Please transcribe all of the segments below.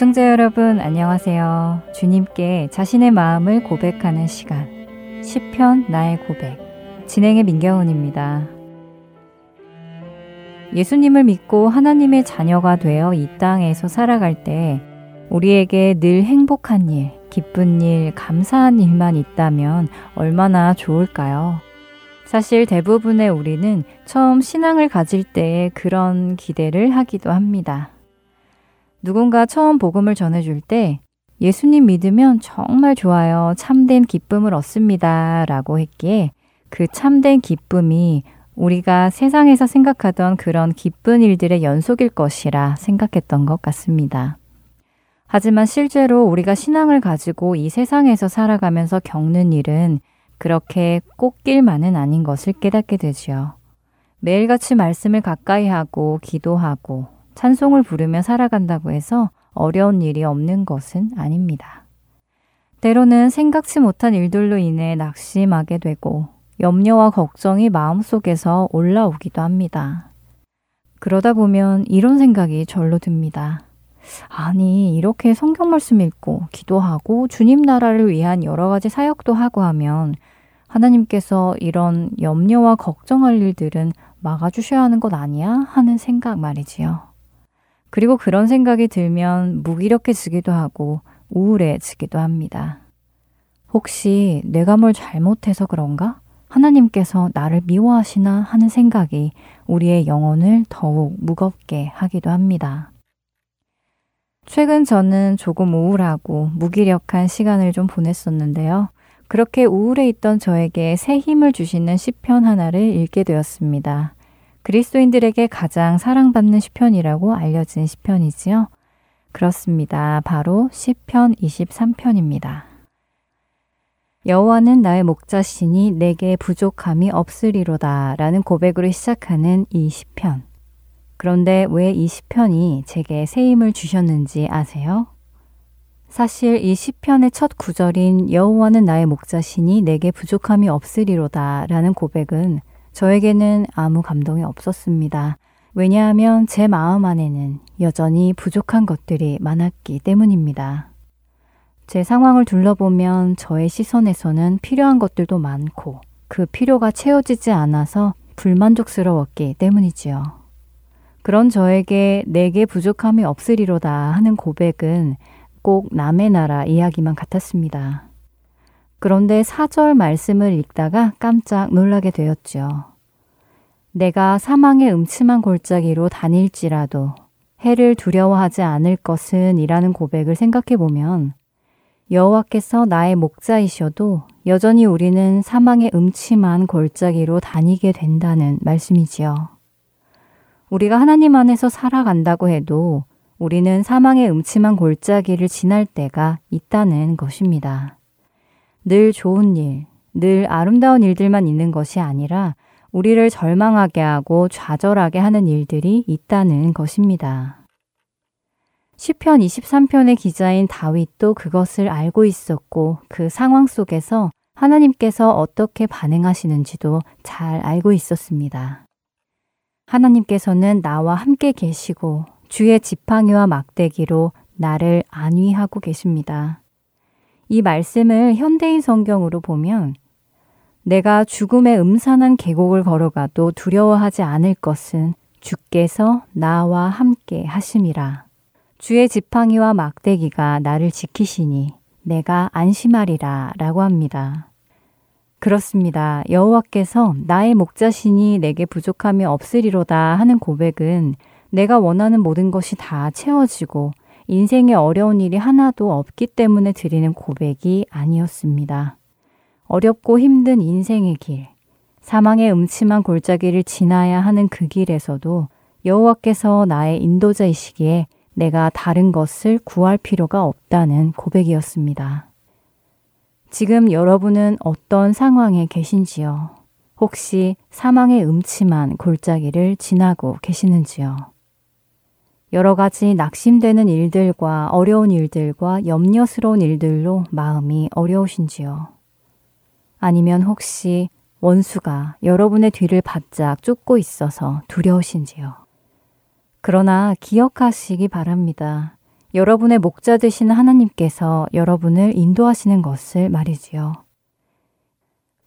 애청자 여러분 안녕하세요. 주님께 자신의 마음을 고백하는 시간 시편 나의 고백 진행의 민경훈입니다. 예수님을 믿고 하나님의 자녀가 되어 이 땅에서 살아갈 때 우리에게 늘 행복한 일, 기쁜 일, 감사한 일만 있다면 얼마나 좋을까요? 사실 대부분의 우리는 처음 신앙을 가질 때에 그런 기대를 하기도 합니다. 누군가 처음 복음을 전해줄 때 예수님 믿으면 정말 좋아요. 참된 기쁨을 얻습니다. 라고 했기에 그 참된 기쁨이 우리가 세상에서 생각하던 그런 기쁜 일들의 연속일 것이라 생각했던 것 같습니다. 하지만 실제로 우리가 신앙을 가지고 이 세상에서 살아가면서 겪는 일은 그렇게 꽃길만은 아닌 것을 깨닫게 되지요. 매일같이 말씀을 가까이 하고 기도하고 찬송을 부르며 살아간다고 해서 어려운 일이 없는 것은 아닙니다. 때로는 생각지 못한 일들로 인해 낙심하게 되고 염려와 걱정이 마음속에서 올라오기도 합니다. 그러다 보면 이런 생각이 절로 듭니다. 아니, 이렇게 성경 말씀 읽고 기도하고 주님 나라를 위한 여러 가지 사역도 하고 하면 하나님께서 이런 염려와 걱정할 일들은 막아주셔야 하는 것 아니야? 하는 생각 말이지요. 그리고 그런 생각이 들면 무기력해지기도 하고 우울해지기도 합니다. 혹시 내가 뭘 잘못해서 그런가? 하나님께서 나를 미워하시나 하는 생각이 우리의 영혼을 더욱 무겁게 하기도 합니다. 최근 저는 조금 우울하고 무기력한 시간을 좀 보냈었는데요. 그렇게 우울해 있던 저에게 새 힘을 주시는 시편 하나를 읽게 되었습니다. 그리스도인들에게 가장 사랑받는 시편이라고 알려진 시편이지요. 그렇습니다. 바로 시편 23편입니다. 여호와는 나의 목자시니 내게 부족함이 없으리로다라는 고백으로 시작하는 이 시편. 그런데 왜 이 시편이 제게 새 힘을 주셨는지 아세요? 사실 이 시편의 첫 구절인 여호와는 나의 목자시니 내게 부족함이 없으리로다라는 고백은 저에게는 아무 감동이 없었습니다. 왜냐하면 제 마음 안에는 여전히 부족한 것들이 많았기 때문입니다. 제 상황을 둘러보면 저의 시선에서는 필요한 것들도 많고 그 필요가 채워지지 않아서 불만족스러웠기 때문이지요. 그런 저에게 내게 부족함이 없으리로다 하는 고백은 꼭 남의 나라 이야기만 같았습니다. 그런데 사절 말씀을 읽다가 깜짝 놀라게 되었죠. 내가 사망의 음침한 골짜기로 다닐지라도 해를 두려워하지 않을 것은 이라는 고백을 생각해 보면 여호와께서 나의 목자이셔도 여전히 우리는 사망의 음침한 골짜기로 다니게 된다는 말씀이지요. 우리가 하나님 안에서 살아간다고 해도 우리는 사망의 음침한 골짜기를 지날 때가 있다는 것입니다. 늘 좋은 일, 늘 아름다운 일들만 있는 것이 아니라 우리를 절망하게 하고 좌절하게 하는 일들이 있다는 것입니다. 시편 23편의 기자인 다윗도 그것을 알고 있었고 그 상황 속에서 하나님께서 어떻게 반응하시는지도 잘 알고 있었습니다. 하나님께서는 나와 함께 계시고 주의 지팡이와 막대기로 나를 안위하고 계십니다. 이 말씀을 현대인 성경으로 보면 내가 죽음의 음산한 계곡을 걸어가도 두려워하지 않을 것은 주께서 나와 함께 하심이라. 주의 지팡이와 막대기가 나를 지키시니 내가 안심하리라 라고 합니다. 그렇습니다. 여호와께서 나의 목자시니 내게 부족함이 없으리로다 하는 고백은 내가 원하는 모든 것이 다 채워지고 인생에 어려운 일이 하나도 없기 때문에 드리는 고백이 아니었습니다. 어렵고 힘든 인생의 길, 사망의 음침한 골짜기를 지나야 하는 그 길에서도 여호와께서 나의 인도자이시기에 내가 다른 것을 구할 필요가 없다는 고백이었습니다. 지금 여러분은 어떤 상황에 계신지요? 혹시 사망의 음침한 골짜기를 지나고 계시는지요? 여러 가지 낙심되는 일들과 어려운 일들과 염려스러운 일들로 마음이 어려우신지요? 아니면 혹시 원수가 여러분의 뒤를 바짝 쫓고 있어서 두려우신지요? 그러나 기억하시기 바랍니다. 여러분의 목자 되시는 하나님께서 여러분을 인도하시는 것을 말이지요.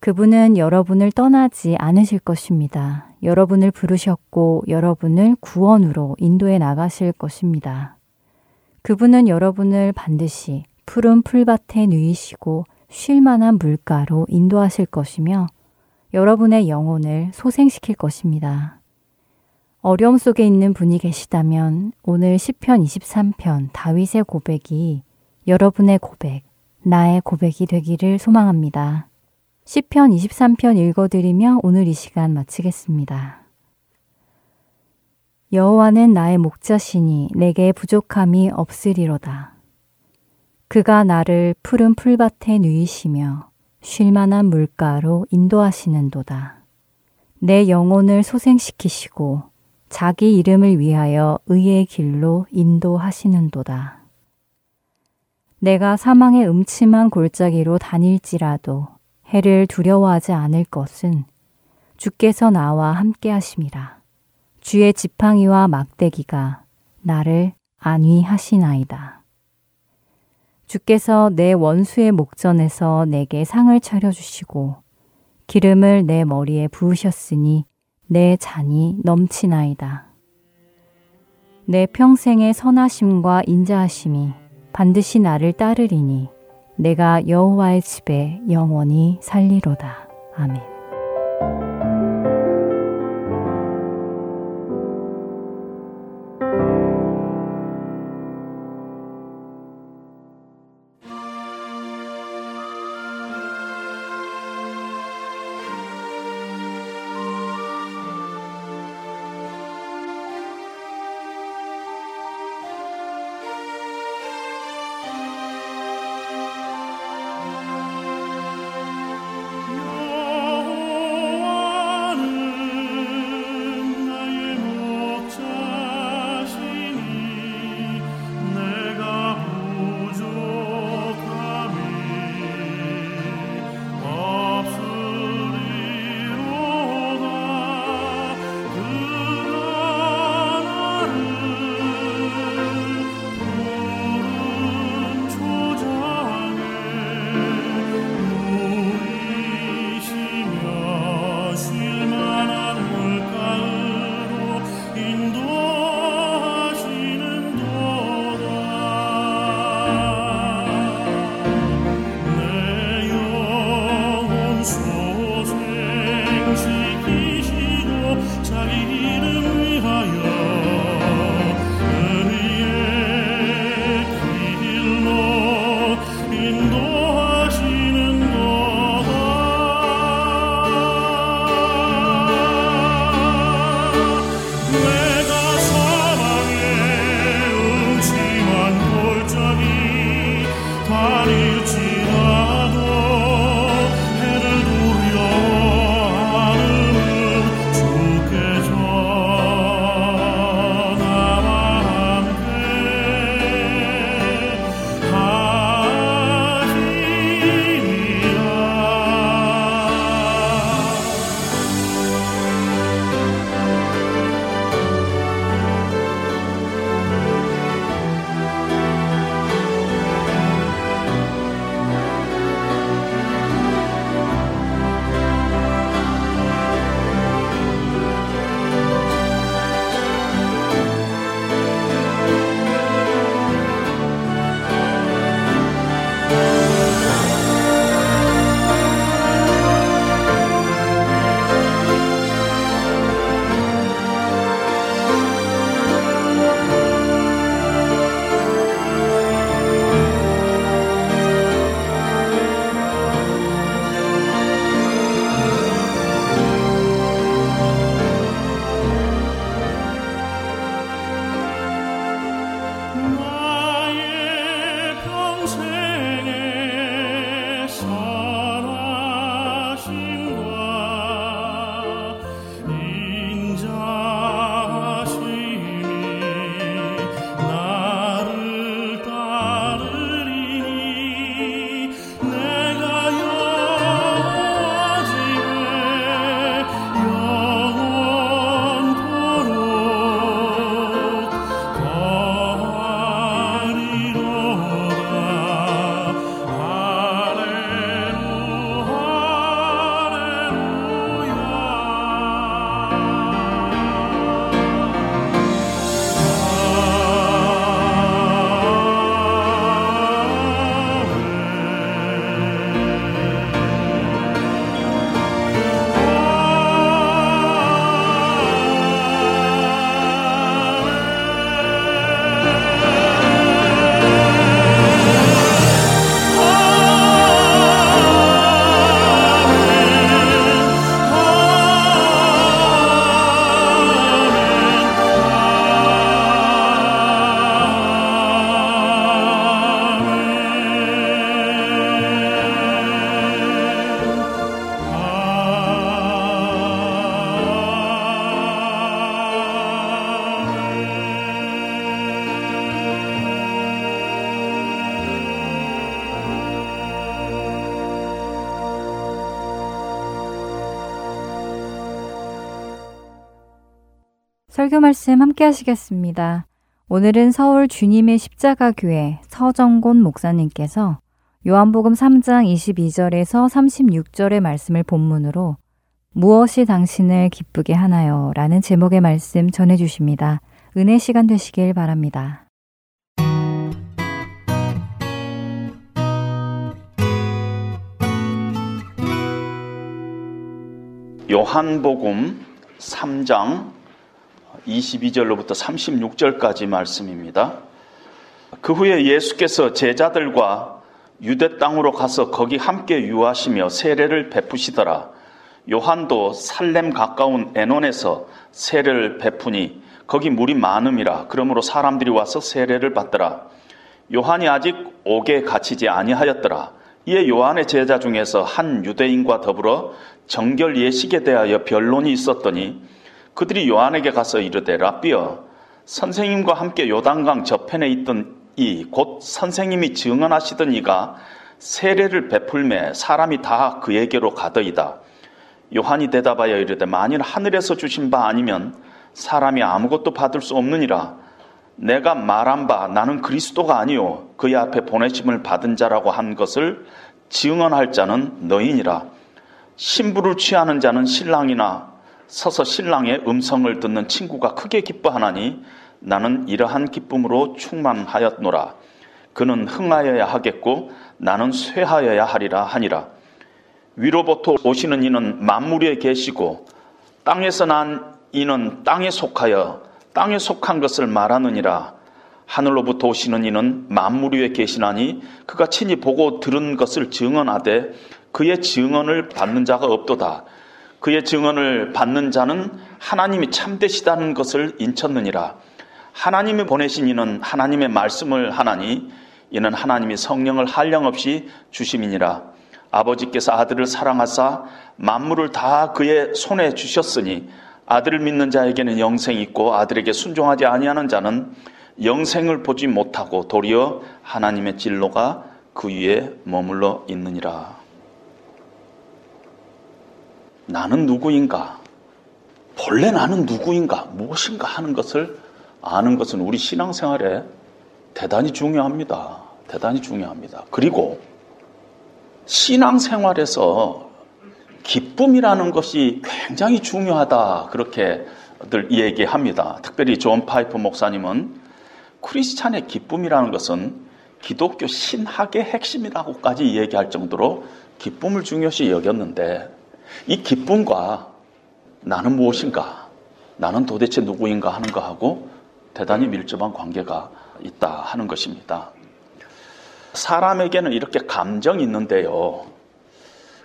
그분은 여러분을 떠나지 않으실 것입니다. 여러분을 부르셨고 여러분을 구원으로 인도해 나가실 것입니다. 그분은 여러분을 반드시 푸른 풀밭에 누이시고 쉴만한 물가로 인도하실 것이며 여러분의 영혼을 소생시킬 것입니다. 어려움 속에 있는 분이 계시다면 오늘 10편 23편 다윗의 고백이 여러분의 고백, 나의 고백이 되기를 소망합니다. 10편 23편 읽어드리며 오늘 이 시간 마치겠습니다. 여호와는 나의 목자시니 내게 부족함이 없으리로다. 그가 나를 푸른 풀밭에 누이시며 쉴만한 물가로 인도하시는도다. 내 영혼을 소생시키시고 자기 이름을 위하여 의의 길로 인도하시는도다. 내가 사망의 음침한 골짜기로 다닐지라도 해를 두려워하지 않을 것은 주께서 나와 함께 하심이라. 주의 지팡이와 막대기가 나를 안위하시나이다. 주께서 내 원수의 목전에서 내게 상을 차려주시고 기름을 내 머리에 부으셨으니 내 잔이 넘치나이다. 내 평생의 선하심과 인자하심이 반드시 나를 따르리니 내가 여호와의 집에 영원히 살리로다. 아멘. 설교 말씀 함께 하시겠습니다. 오늘은 서울 주님의 십자가 교회 서정곤 목사님께서 요한복음 3장 22절에서 36절의 말씀을 본문으로 무엇이 당신을 기쁘게 하나요? 라는 제목의 말씀 전해 주십니다. 은혜 시간 되시길 바랍니다. 요한복음 3장 22절로부터 36절까지 말씀입니다. 그 후에 예수께서 제자들과 유대 땅으로 가서 거기 함께 유하시며 세례를 베푸시더라. 요한도 살렘 가까운 에논에서 세례를 베푸니 거기 물이 많음이라 그러므로 사람들이 와서 세례를 받더라. 요한이 아직 옥에 갇히지 아니하였더라. 이에 요한의 제자 중에서 한 유대인과 더불어 정결 예식에 대하여 변론이 있었더니 그들이 요한에게 가서 이르되 라비어 선생님과 함께 요단강 저편에 있던 이 곧 선생님이 증언하시던 이가 세례를 베풀매 사람이 다 그에게로 가더이다. 요한이 대답하여 이르되 만일 하늘에서 주신 바 아니면 사람이 아무것도 받을 수 없느니라. 내가 말한 바 나는 그리스도가 아니요 그의 앞에 보내심을 받은 자라고 한 것을 증언할 자는 너희니라. 신부를 취하는 자는 신랑이나 서서 신랑의 음성을 듣는 친구가 크게 기뻐하나니 나는 이러한 기쁨으로 충만하였노라. 그는 흥하여야 하겠고 나는 쇠하여야 하리라 하니라. 위로부터 오시는 이는 만물 에 계시고 땅에서 난 이는 땅에 속하여 땅에 속한 것을 말하느니라. 하늘로부터 오시는 이는 만물 위에 계시나니 그가 친히 보고 들은 것을 증언하되 그의 증언을 받는 자가 없도다. 그의 증언을 받는 자는 하나님이 참되시다는 것을 인쳤느니라. 하나님이 보내신 이는 하나님의 말씀을 하나니 이는 하나님이 성령을 한량없이 주심이니라. 아버지께서 아들을 사랑하사 만물을 다 그의 손에 주셨으니 아들을 믿는 자에게는 영생이 있고 아들에게 순종하지 아니하는 자는 영생을 보지 못하고 도리어 하나님의 진로가 그 위에 머물러 있느니라. 나는 누구인가? 본래 나는 누구인가? 무엇인가 하는 것을 아는 것은 우리 신앙생활에 대단히 중요합니다. 대단히 중요합니다. 그리고 신앙생활에서 기쁨이라는 것이 굉장히 중요하다. 그렇게들 얘기합니다. 특별히 존 파이퍼 목사님은 크리스찬의 기쁨이라는 것은 기독교 신학의 핵심이라고까지 얘기할 정도로 기쁨을 중요시 여겼는데 이 기쁨과 나는 무엇인가, 나는 도대체 누구인가 하는 거하고 대단히 밀접한 관계가 있다 하는 것입니다. 사람에게는 이렇게 감정이 있는데요.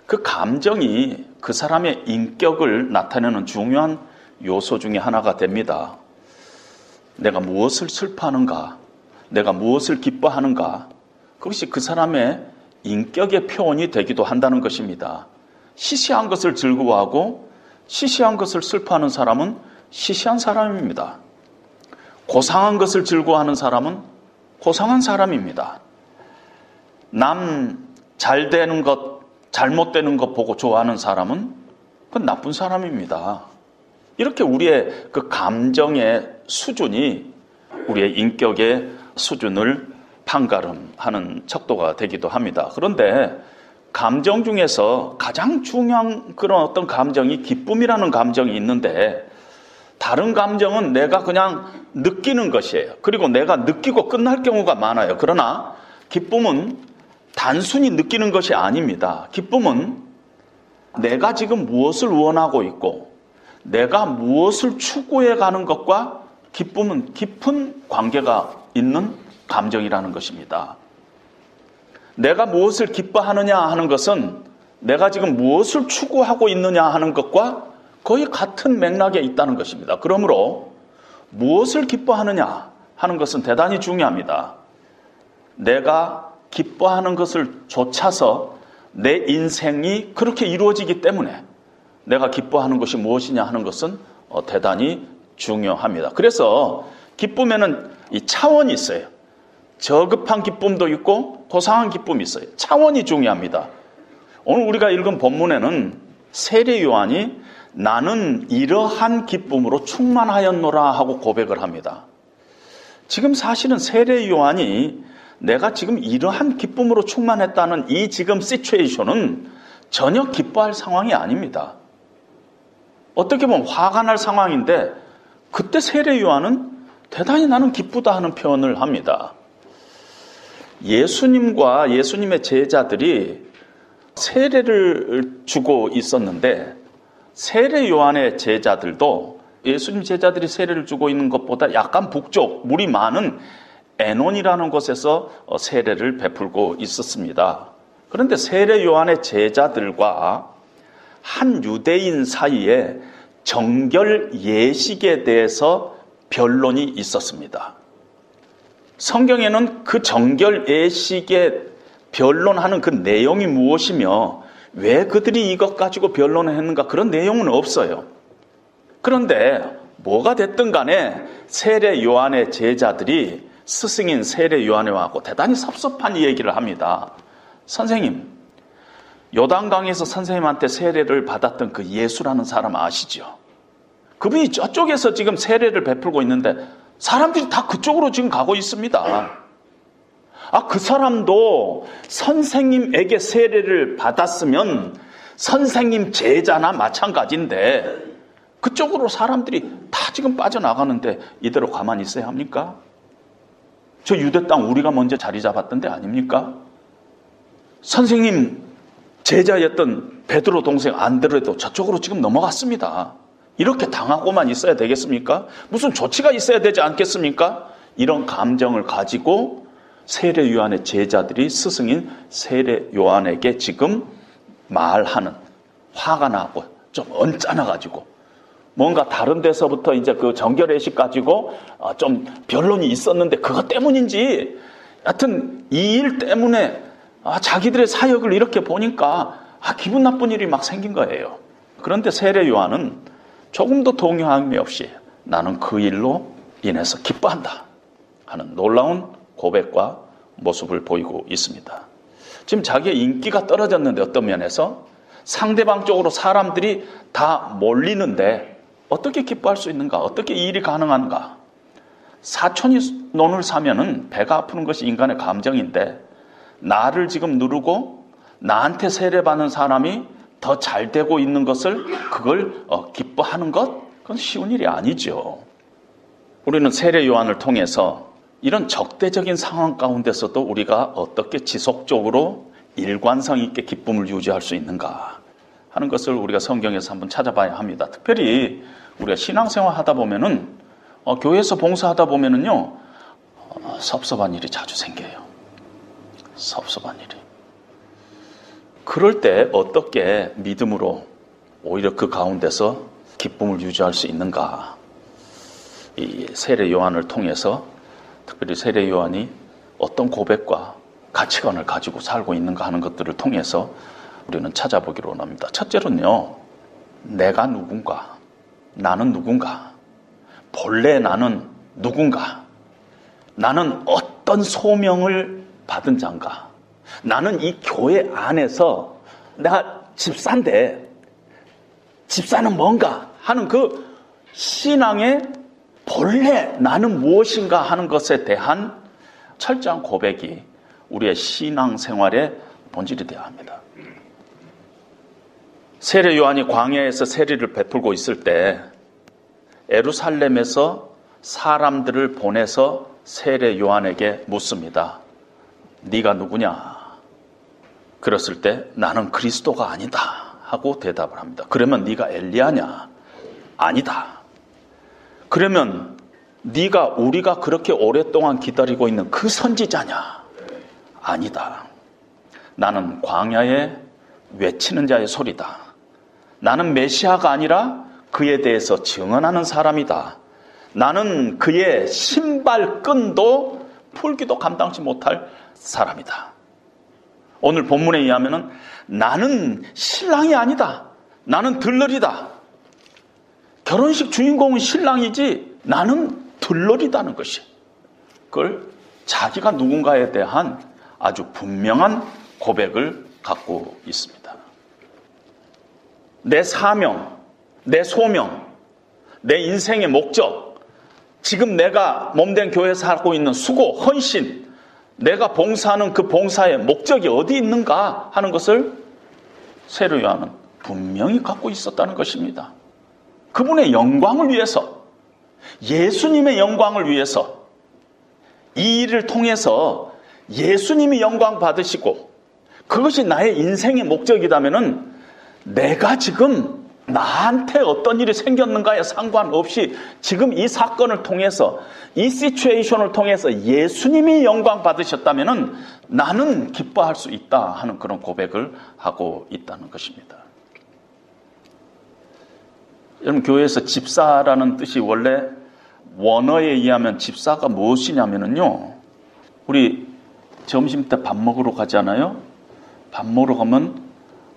그 감정이 그 사람의 인격을 나타내는 중요한 요소 중의 하나가 됩니다. 내가 무엇을 슬퍼하는가, 내가 무엇을 기뻐하는가? 그것이 그 사람의 인격의 표현이 되기도 한다는 것입니다. 시시한 것을 즐거워하고 시시한 것을 슬퍼하는 사람은 시시한 사람입니다. 고상한 것을 즐거워하는 사람은 고상한 사람입니다. 남 잘 되는 것, 잘못되는 것 보고 좋아하는 사람은 그건 나쁜 사람입니다. 이렇게 우리의 그 감정의 수준이 우리의 인격의 수준을 판가름하는 척도가 되기도 합니다. 그런데 감정 중에서 가장 중요한 그런 어떤 감정이 기쁨이라는 감정이 있는데 다른 감정은 내가 그냥 느끼는 것이에요. 그리고 내가 느끼고 끝날 경우가 많아요. 그러나 기쁨은 단순히 느끼는 것이 아닙니다. 기쁨은 내가 지금 무엇을 원하고 있고 내가 무엇을 추구해 가는 것과 기쁨은 깊은 관계가 있는 감정이라는 것입니다. 내가 무엇을 기뻐하느냐 하는 것은 내가 지금 무엇을 추구하고 있느냐 하는 것과 거의 같은 맥락에 있다는 것입니다. 그러므로 무엇을 기뻐하느냐 하는 것은 대단히 중요합니다. 내가 기뻐하는 것을 좇아서 내 인생이 그렇게 이루어지기 때문에 내가 기뻐하는 것이 무엇이냐 하는 것은 어, 대단히 중요합니다. 그래서 기쁨에는 이 차원이 있어요. 저급한 기쁨도 있고 고상한 기쁨이 있어요. 차원이 중요합니다. 오늘 우리가 읽은 본문에는 세례 요한이 나는 이러한 기쁨으로 충만하였노라 하고 고백을 합니다. 지금 사실은 세례 요한이 내가 지금 이러한 기쁨으로 충만했다는 이 지금 시츄에이션은 전혀 기뻐할 상황이 아닙니다. 어떻게 보면 화가 날 상황인데 그때 세례 요한은 대단히 나는 기쁘다 하는 표현을 합니다. 예수님과 예수님의 제자들이 세례를 주고 있었는데 세례 요한의 제자들도 예수님 제자들이 세례를 주고 있는 것보다 약간 북쪽 물이 많은 에논이라는 곳에서 세례를 베풀고 있었습니다. 그런데 세례 요한의 제자들과 한 유대인 사이에 정결 예식에 대해서 변론이 있었습니다. 성경에는 그 정결 예식에 변론하는 그 내용이 무엇이며 왜 그들이 이것 가지고 변론을 했는가 그런 내용은 없어요. 그런데 뭐가 됐든 간에 세례 요한의 제자들이 스승인 세례 요한하고 대단히 섭섭한 얘기를 합니다. 선생님, 요단강에서 선생님한테 세례를 받았던 그 예수라는 사람 아시죠? 그분이 저쪽에서 지금 세례를 베풀고 있는데 사람들이 다 그쪽으로 지금 가고 있습니다. 아, 그 사람도 선생님에게 세례를 받았으면 선생님 제자나 마찬가지인데 그쪽으로 사람들이 다 지금 빠져나가는데 이대로 가만히 있어야 합니까? 저 유대 땅 우리가 먼저 자리 잡았던 데 아닙니까? 선생님 제자였던 베드로 동생 안드레도 저쪽으로 지금 넘어갔습니다. 이렇게 당하고만 있어야 되겠습니까? 무슨 조치가 있어야 되지 않겠습니까? 이런 감정을 가지고 세례 요한의 제자들이 스승인 세례 요한에게 지금 말하는 화가 나고 좀 언짢아 가지고 뭔가 다른 데서부터 이제 그 정결의식 가지고 어, 좀 변론이 있었는데 그것 때문인지 하여튼 이 일 때문에 아, 자기들의 사역을 이렇게 보니까 아, 기분 나쁜 일이 막 생긴 거예요. 그런데 세례 요한은 조금도 동요함이 없이 나는 그 일로 인해서 기뻐한다 하는 놀라운 고백과 모습을 보이고 있습니다. 지금 자기의 인기가 떨어졌는데 어떤 면에서 상대방 쪽으로 사람들이 다 몰리는데 어떻게 기뻐할 수 있는가? 어떻게 이 일이 가능한가? 사촌이 논을 사면은 배가 아프는 것이 인간의 감정인데 나를 지금 누르고 나한테 세례받는 사람이 더 잘 되고 있는 것을 그걸 어, 기뻐하는 것 그건 쉬운 일이 아니죠. 우리는 세례 요한을 통해서 이런 적대적인 상황 가운데서도 우리가 어떻게 지속적으로 일관성 있게 기쁨을 유지할 수 있는가 하는 것을 우리가 성경에서 한번 찾아봐야 합니다. 특별히 우리가 신앙생활 하다 보면은 어, 교회에서 봉사하다 보면은요 어, 섭섭한 일이 자주 생겨요. 섭섭한 일이. 그럴 때 어떻게 믿음으로 오히려 그 가운데서 기쁨을 유지할 수 있는가? 이 세례 요한을 통해서 특별히 세례 요한이 어떤 고백과 가치관을 가지고 살고 있는가 하는 것들을 통해서 우리는 찾아보기로 원합니다. 첫째로는요, 내가 누군가, 나는 누군가, 본래 나는 누군가, 나는 어떤 소명을 받은 자인가, 나는 이 교회 안에서 내가 집사인데, 집사는 뭔가 하는 그 신앙의 본래 나는 무엇인가 하는 것에 대한 철저한 고백이 우리의 신앙 생활의 본질이 되어야 합니다. 세례 요한이 광야에서 세례를 베풀고 있을 때 에루살렘에서 사람들을 보내서 세례 요한에게 묻습니다. 네가 누구냐? 그랬을 때 나는 그리스도가 아니다 하고 대답을 합니다. 그러면 네가 엘리야냐? 아니다. 그러면 네가 우리가 그렇게 오랫동안 기다리고 있는 그 선지자냐? 아니다. 나는 광야에 외치는 자의 소리다. 나는 메시아가 아니라 그에 대해서 증언하는 사람이다. 나는 그의 신발끈도 풀기도 감당치 못할 사람이다. 오늘 본문에 의하면 나는 신랑이 아니다. 나는 들러리다. 결혼식 주인공은 신랑이지 나는 들러리다는 것이. 그걸 자기가 누군가에 대한 아주 분명한 고백을 갖고 있습니다. 내 사명, 내 소명, 내 인생의 목적, 지금 내가 몸된 교회에서 하고 있는 수고, 헌신, 내가 봉사하는 그 봉사의 목적이 어디 있는가 하는 것을 세례 요한은 분명히 갖고 있었다는 것입니다. 그분의 영광을 위해서, 예수님의 영광을 위해서 이 일을 통해서 예수님이 영광 받으시고 그것이 나의 인생의 목적이라면은 내가 지금 나한테 어떤 일이 생겼는가에 상관없이 지금 이 사건을 통해서 이 시츄에이션을 통해서 예수님이 영광 받으셨다면 나는 기뻐할 수 있다 하는 그런 고백을 하고 있다는 것입니다. 여러분 교회에서 집사라는 뜻이 원래 원어에 의하면 집사가 무엇이냐면요. 우리 점심 때 밥 먹으러 가잖아요. 밥 먹으러 가면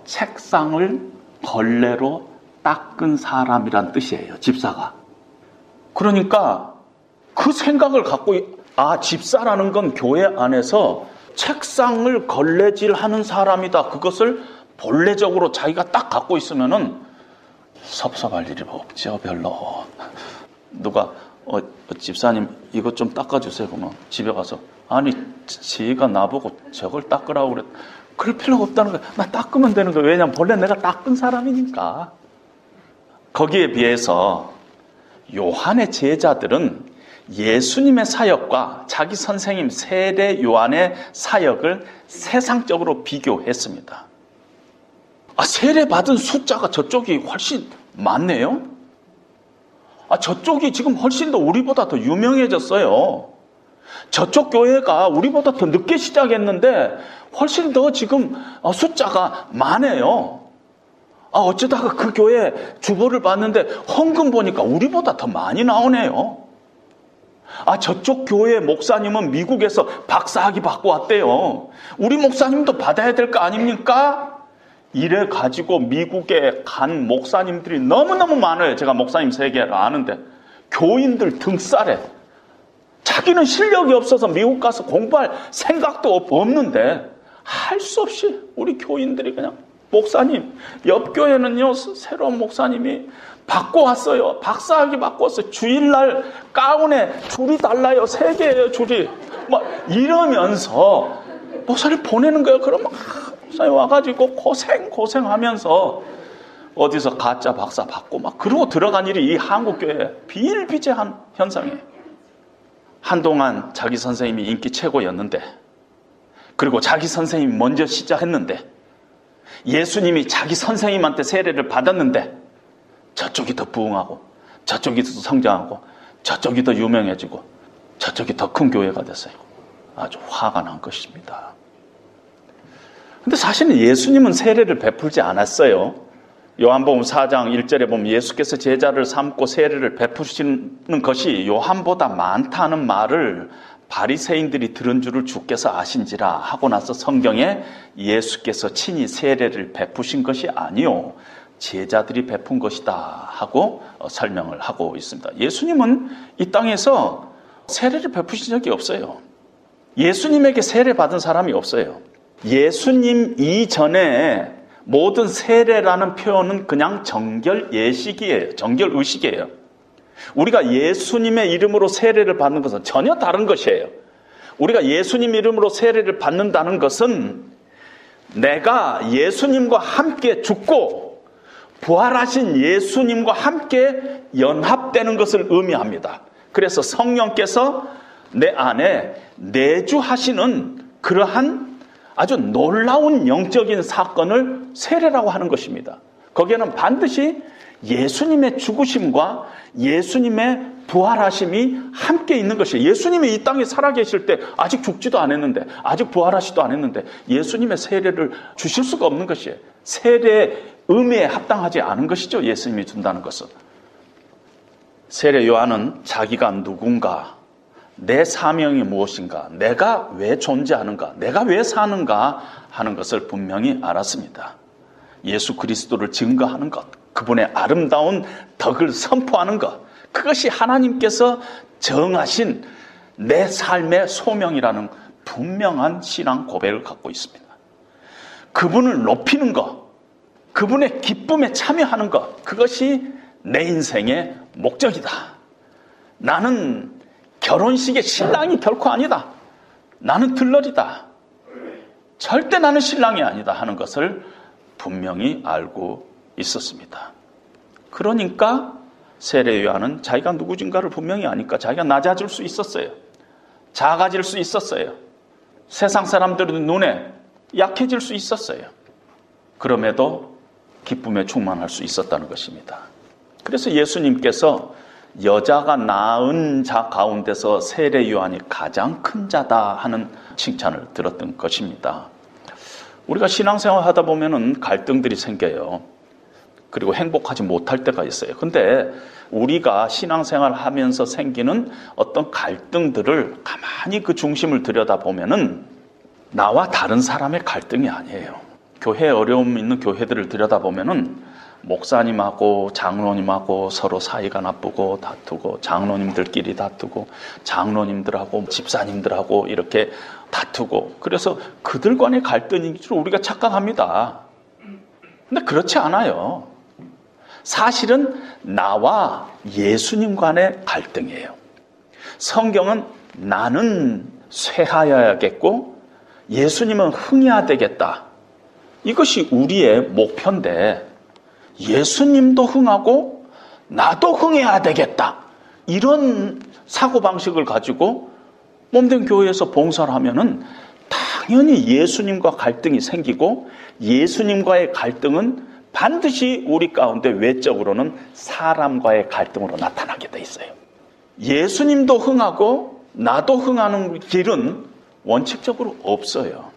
책상을 걸레로 닦은 사람이란 뜻이에요. 집사가. 그러니까 그 생각을 갖고 아 집사라는 건 교회 안에서 책상을 걸레질 하는 사람이다. 그것을 본래적으로 자기가 딱 갖고 있으면은 섭섭할 일이 없죠. 별로. 누가 어, 집사님 이것 좀 닦아주세요. 그러면 집에 가서 아니 지가 나보고 저걸 닦으라고 그랬. 그럴 필요가 없다는 거야. 나 닦으면 되는 거야. 왜냐면 본래 내가 닦은 사람이니까. 거기에 비해서 요한의 제자들은 예수님의 사역과 자기 선생님 세례 요한의 사역을 세상적으로 비교했습니다. 아, 세례 받은 숫자가 저쪽이 훨씬 많네요? 아, 저쪽이 지금 훨씬 더 우리보다 더 유명해졌어요. 저쪽 교회가 우리보다 더 늦게 시작했는데 훨씬 더 지금 어, 숫자가 많아요. 아, 어쩌다가 그 교회 주보를 봤는데 헌금 보니까 우리보다 더 많이 나오네요. 아, 저쪽 교회 목사님은 미국에서 박사학위 받고 왔대요. 우리 목사님도 받아야 될 거 아닙니까? 이래 가지고 미국에 간 목사님들이 너무너무 많아요. 제가 목사님 세계를 아는데. 교인들 등살에. 자기는 실력이 없어서 미국 가서 공부할 생각도 없는데 할 수 없이 우리 교인들이 그냥 목사님 옆 교회는요 새로운 목사님이 받고 왔어요. 박사학위 왔어요. 주일날 가운에 줄이 달라요. 세 개예요 줄이. 막 이러면서 목사님 보내는 거예요. 그러면 목사님 와가지고 고생 고생하면서 어디서 가짜 박사 받고 막 그러고 들어간 일이 이 한국 교회 비일비재한 현상이에요. 한동안 자기 선생님이 인기 최고였는데, 그리고 자기 선생님이 먼저 시작했는데, 예수님이 자기 선생님한테 세례를 받았는데, 저쪽이 더 부흥하고, 저쪽이 더 성장하고, 저쪽이 더 유명해지고, 저쪽이 더 큰 교회가 됐어요. 아주 화가 난 것입니다. 근데 사실은 예수님은 세례를 베풀지 않았어요. 요한복음 4장 1절에 보면 예수께서 제자를 삼고 세례를 베푸시는 것이 요한보다 많다는 말을 바리새인들이 들은 줄을 주께서 아신지라 하고 나서 성경에 예수께서 친히 세례를 베푸신 것이 아니요 제자들이 베푼 것이다 하고 어, 설명을 하고 있습니다. 예수님은 이 땅에서 세례를 베푸신 적이 없어요. 예수님에게 세례 받은 사람이 없어요. 예수님 이전에 모든 세례라는 표현은 그냥 정결 예식이에요. 정결 의식이에요. 우리가 예수님의 이름으로 세례를 받는 것은 전혀 다른 것이에요. 우리가 예수님 이름으로 세례를 받는다는 것은 내가 예수님과 함께 죽고 부활하신 예수님과 함께 연합되는 것을 의미합니다. 그래서 성령께서 내 안에 내주하시는 그러한 아주 놀라운 영적인 사건을 세례라고 하는 것입니다. 거기에는 반드시 예수님의 죽으심과 예수님의 부활하심이 함께 있는 것이에요. 예수님이 이 땅에 살아계실 때 아직 죽지도 않았는데, 아직 부활하시도 않았는데, 예수님의 세례를 주실 수가 없는 것이에요. 세례 의미에 합당하지 않은 것이죠. 예수님이 준다는 것은. 세례 요한은 자기가 누군가, 내 사명이 무엇인가, 내가 왜 존재하는가, 내가 왜 사는가 하는 것을 분명히 알았습니다. 예수 그리스도를 증거하는 것, 그분의 아름다운 덕을 선포하는 것, 그것이 하나님께서 정하신 내 삶의 소명이라는 분명한 신앙 고백을 갖고 있습니다. 그분을 높이는 것, 그분의 기쁨에 참여하는 것, 그것이 내 인생의 목적이다. 나는 결혼식의 신랑이 결코 아니다. 나는 들러리다. 절대 나는 신랑이 아니다 하는 것을 분명히 알고 있었습니다. 그러니까 세례 요한은 자기가 누구인가를 분명히 아니까 자기가 낮아질 수 있었어요. 작아질 수 있었어요. 세상 사람들의 눈에 약해질 수 있었어요. 그럼에도 기쁨에 충만할 수 있었다는 것입니다. 그래서 예수님께서 여자가 낳은 자 가운데서 세례 요한이 가장 큰 자다 하는 칭찬을 들었던 것입니다. 우리가 신앙생활 하다 보면은 갈등들이 생겨요. 그리고 행복하지 못할 때가 있어요. 근데 우리가 신앙생활 하면서 생기는 어떤 갈등들을 가만히 그 중심을 들여다보면은 나와 다른 사람의 갈등이 아니에요. 교회 어려움 있는 교회들을 들여다보면은 목사님하고 장로님하고 서로 사이가 나쁘고 다투고 장로님들끼리 다투고 장로님들하고 집사님들하고 이렇게 다투고 그래서 그들 간의 갈등인 줄 우리가 착각합니다. 근데 그렇지 않아요. 사실은 나와 예수님 간의 갈등이에요. 성경은 나는 쇠하여야겠고 예수님은 흥해야 되겠다. 이것이 우리의 목표인데 예수님도 흥하고 나도 흥해야 되겠다. 이런 사고방식을 가지고 몸된 교회에서 봉사를 하면은 당연히 예수님과 갈등이 생기고 예수님과의 갈등은 반드시 우리 가운데 외적으로는 사람과의 갈등으로 나타나게 돼 있어요. 예수님도 흥하고 나도 흥하는 길은 원칙적으로 없어요.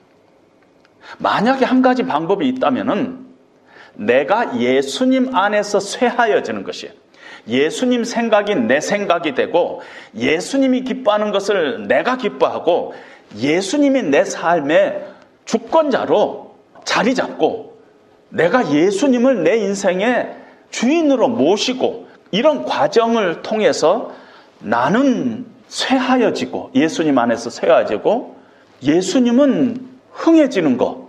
만약에 한 가지 방법이 있다면은 내가 예수님 안에서 쇠하여지는 것이에요. 예수님 생각이 내 생각이 되고 예수님이 기뻐하는 것을 내가 기뻐하고 예수님이 내 삶의 주권자로 자리 잡고 내가 예수님을 내 인생의 주인으로 모시고 이런 과정을 통해서 나는 쇠하여지고 예수님 안에서 쇠하여지고 예수님은 흥해지는 것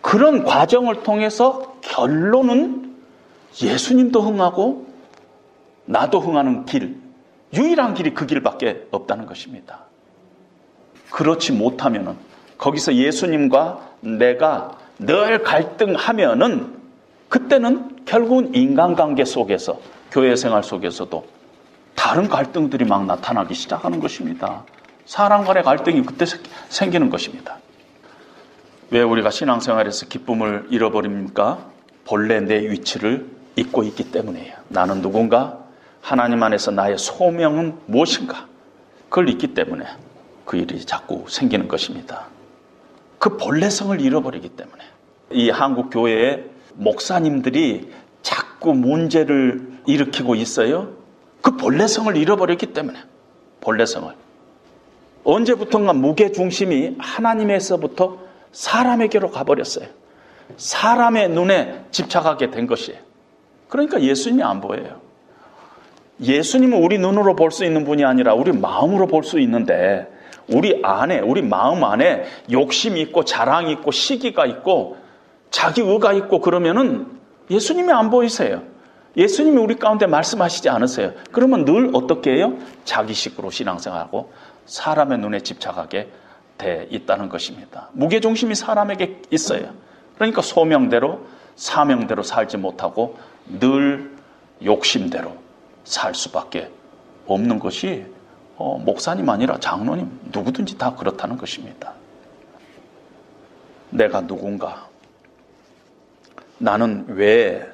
그런 과정을 통해서 결론은 예수님도 흥하고 나도 흥하는 길, 유일한 길이 그 길밖에 없다는 것입니다. 그렇지 못하면은 거기서 예수님과 내가 늘 갈등하면은 그때는 결국은 인간관계 속에서 교회 생활 속에서도 다른 갈등들이 막 나타나기 시작하는 것입니다. 사람 간의 갈등이 그때 생기는 것입니다. 왜 우리가 신앙생활에서 기쁨을 잃어버립니까? 본래 내 위치를 잊고 있기 때문이에요. 나는 누군가? 하나님 안에서 나의 소명은 무엇인가? 그걸 잊기 때문에 그 일이 자꾸 생기는 것입니다. 그 본래성을 잃어버리기 때문에 이 한국 교회의 목사님들이 자꾸 문제를 일으키고 있어요. 그 본래성을 잃어버렸기 때문에 본래성을 언제부턴가 무게 중심이 하나님에서부터 사람에게로 가버렸어요. 사람의 눈에 집착하게 된 것이에요. 그러니까 예수님이 안 보여요. 예수님은 우리 눈으로 볼 수 있는 분이 아니라 우리 마음으로 볼 수 있는데 우리 안에, 우리 마음 안에 욕심이 있고 자랑이 있고 시기가 있고 자기 의가 있고 그러면은 예수님이 안 보이세요. 예수님이 우리 가운데 말씀하시지 않으세요. 그러면 늘 어떻게 해요? 자기식으로 신앙생활하고 사람의 눈에 집착하게 돼 있다는 것입니다. 무게중심이 사람에게 있어요. 그러니까 소명대로 사명대로 살지 못하고 늘 욕심대로 살 수밖에 없는 것이 어, 목사님 아니라 장로님 누구든지 다 그렇다는 것입니다. 내가 누군가? 나는 왜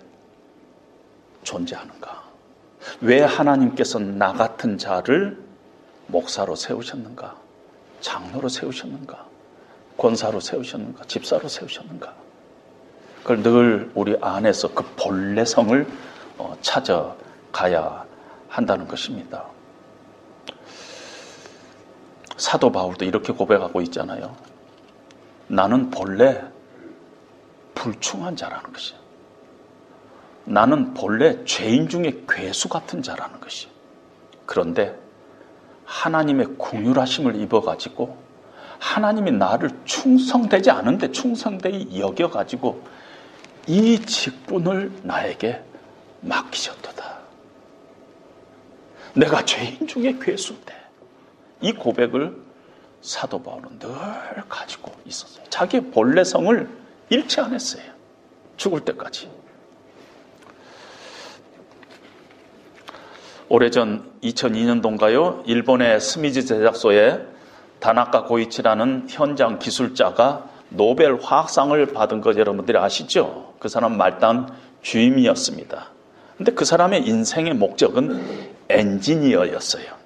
존재하는가? 왜 하나님께서 나 같은 자를 목사로 세우셨는가? 장로로 세우셨는가? 권사로 세우셨는가? 집사로 세우셨는가? 그걸 늘 우리 안에서 그 본래성을 어, 찾아가야 한다는 것입니다. 사도 바울도 이렇게 고백하고 있잖아요. 나는 본래 불충한 자라는 것이야. 나는 본래 죄인 중에 괴수 같은 자라는 것이. 그런데 하나님의 궁휼하심을 입어가지고 하나님이 나를 충성되지 않은데 충성되이 여겨가지고 이 직분을 나에게 맡기셨도다. 내가 죄인 중에 괴수인데 이 고백을 사도 바울은 늘 가지고 있었어요. 자기 본래 성을 잃지 않았어요. 죽을 때까지. 오래전 2002년도인가요? 일본의 스미즈 제작소에 다나카 고이치라는 현장 기술자가 노벨 화학상을 받은 거 여러분들이 아시죠? 그 사람 말단 주임이었습니다. 근데 그 사람의 인생의 목적은 엔지니어였어요.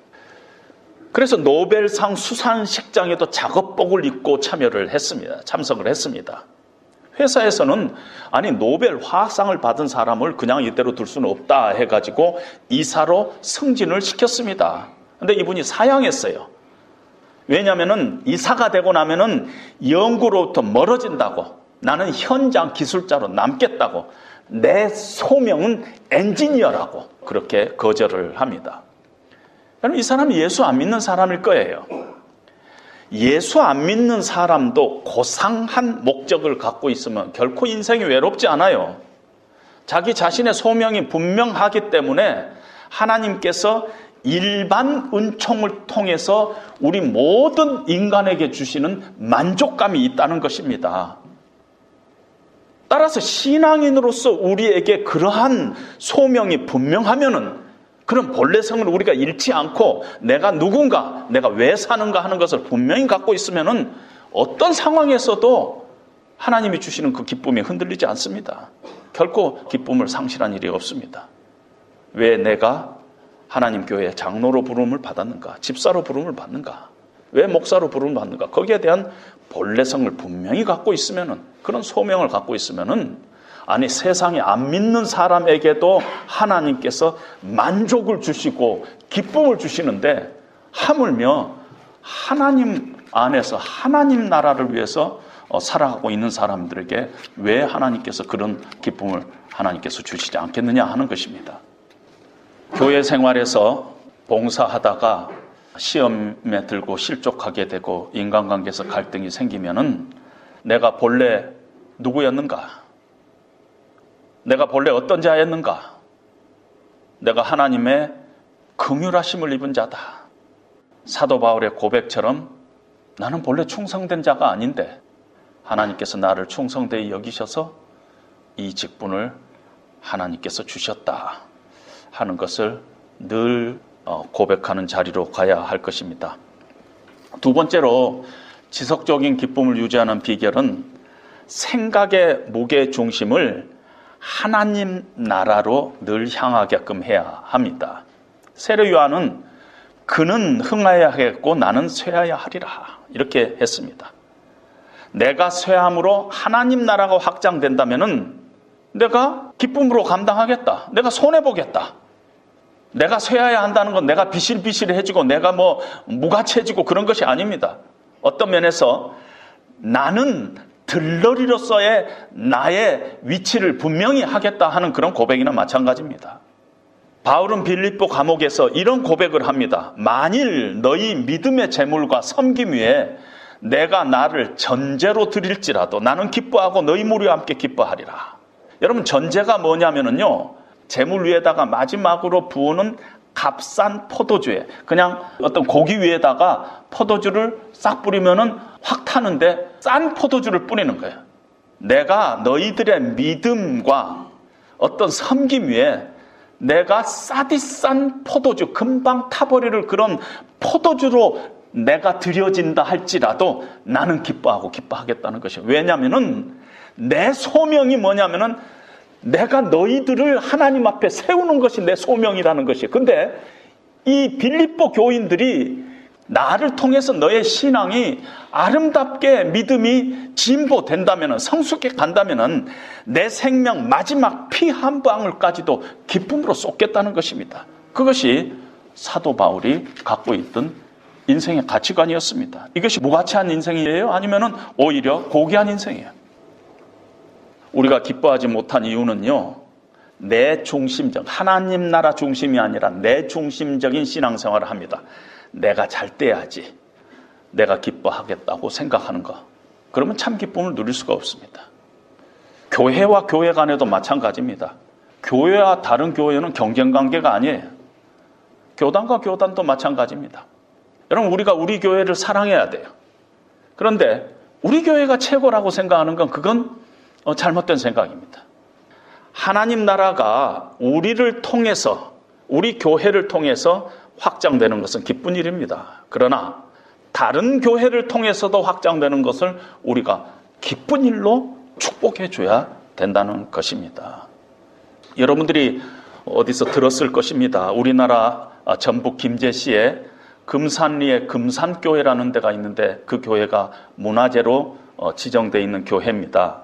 그래서 노벨상 수상식장에도 작업복을 입고 참여를 했습니다. 참석을 했습니다. 회사에서는 아니 노벨 화학상을 받은 사람을 그냥 이대로 둘 수는 없다 해가지고 이사로 승진을 시켰습니다. 근데 이분이 사양했어요. 왜냐하면은 이사가 되고 나면은 연구로부터 멀어진다고 나는 현장 기술자로 남겠다고 내 소명은 엔지니어라고 그렇게 거절을 합니다. 여러분 이 사람이 예수 안 믿는 사람일 거예요. 예수 안 믿는 사람도 고상한 목적을 갖고 있으면 결코 인생이 외롭지 않아요. 자기 자신의 소명이 분명하기 때문에 하나님께서 일반 은총을 통해서 우리 모든 인간에게 주시는 만족감이 있다는 것입니다. 따라서 신앙인으로서 우리에게 그러한 소명이 분명하면은 그런 본래 성을 우리가 잃지 않고 내가 누군가, 내가 왜 사는가 하는 것을 분명히 갖고 있으면은 어떤 상황에서도 하나님이 주시는 그 기쁨이 흔들리지 않습니다. 결코 기쁨을 상실한 일이 없습니다. 왜 내가 하나님 교회 장로로 부름을 받았는가? 집사로 부름을 받는가? 왜 목사로 부름을 받는가? 거기에 대한 본래성을 분명히 갖고 있으면은 그런 소명을 갖고 있으면은 아니 세상에 안 믿는 사람에게도 하나님께서 만족을 주시고 기쁨을 주시는데 하물며 하나님 안에서 하나님 나라를 위해서 어, 살아가고 있는 사람들에게 왜 하나님께서 그런 기쁨을 하나님께서 주시지 않겠느냐 하는 것입니다. 교회 생활에서 봉사하다가 시험에 들고 실족하게 되고 인간관계에서 갈등이 생기면은 내가 본래 누구였는가? 내가 본래 어떤 자였는가? 내가 하나님의 긍휼하심을 입은 자다. 사도 바울의 고백처럼 나는 본래 충성된 자가 아닌데 하나님께서 나를 충성되이 여기셔서 이 직분을 하나님께서 주셨다 하는 것을 늘 어, 고백하는 자리로 가야 할 것입니다. 두 번째로 지속적인 기쁨을 유지하는 비결은 생각의 무게 중심을 하나님 나라로 늘 향하게끔 해야 합니다. 세례 요한은 그는 흥하여야 하겠고 나는 쇠하여야 하리라 이렇게 했습니다. 내가 쇠함으로 하나님 나라가 확장된다면은 내가 기쁨으로 감당하겠다. 내가 손해 보겠다. 내가 쇠해야 한다는 건 내가 비실비실해지고 내가 뭐 무가치해지고 그런 것이 아닙니다. 어떤 면에서 나는 들러리로서의 나의 위치를 분명히 하겠다 하는 그런 고백이나 마찬가지입니다. 바울은 빌립보 감옥에서 이런 고백을 합니다. 만일 너희 믿음의 재물과 섬김 위에 내가 나를 전제로 드릴지라도 나는 기뻐하고 너희 무리와 함께 기뻐하리라. 여러분 전제가 뭐냐면은요. 재물 위에다가 마지막으로 부어는 값싼 포도주에 그냥 어떤 고기 위에다가 포도주를 싹 뿌리면은 확 타는데 싼 포도주를 뿌리는 거예요. 내가 너희들의 믿음과 어떤 섬김 위에 내가 싸디싼 포도주, 금방 타버리를 그런 포도주로 내가 드려진다 할지라도 나는 기뻐하고 기뻐하겠다는 것이에요. 왜냐면은 내 소명이 뭐냐면은 내가 너희들을 하나님 앞에 세우는 것이 내 소명이라는 것이에요. 근데 이 빌립보 교인들이 나를 통해서 너의 신앙이 아름답게 믿음이 진보된다면 성숙해 간다면 내 생명 마지막 피 한 방울까지도 기쁨으로 쏟겠다는 것입니다. 그것이 사도 바울이 갖고 있던 인생의 가치관이었습니다. 이것이 무가치한 인생이에요? 아니면 오히려 고귀한 인생이에요? 우리가 기뻐하지 못한 이유는요, 내 중심적, 하나님 나라 중심이 아니라 내 중심적인 신앙생활을 합니다. 내가 잘 돼야지. 내가 기뻐하겠다고 생각하는 거. 그러면 참 기쁨을 누릴 수가 없습니다. 교회와 교회 간에도 마찬가지입니다. 교회와 다른 교회는 경쟁 관계가 아니에요. 교단과 교단도 마찬가지입니다. 여러분, 우리가 우리 교회를 사랑해야 돼요. 그런데 우리 교회가 최고라고 생각하는 건 그건 어, 잘못된 생각입니다. 하나님 나라가 우리를 통해서, 우리 교회를 통해서 확장되는 것은 기쁜 일입니다. 그러나 다른 교회를 통해서도 확장되는 것을 우리가 기쁜 일로 축복해 줘야 된다는 것입니다. 여러분들이 어디서 들었을 것입니다. 우리나라 전북 김제시에 금산리에 금산교회라는 데가 있는데 그 교회가 문화재로 어, 지정되어 있는 교회입니다.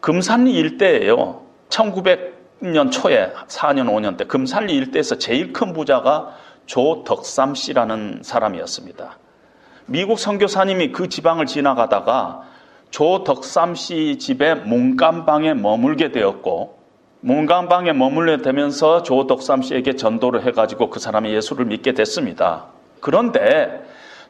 금산리 일대에요. 1900년 초에 4년 5년 때 금산리 일대에서 제일 큰 부자가 조덕삼 씨라는 사람이었습니다. 미국 선교사님이 그 지방을 지나가다가 조덕삼 씨 집에 문간방에 머물게 되었고 문간방에 머물게 되면서 조덕삼 씨에게 전도를 해가지고 그 사람이 예수를 믿게 됐습니다. 그런데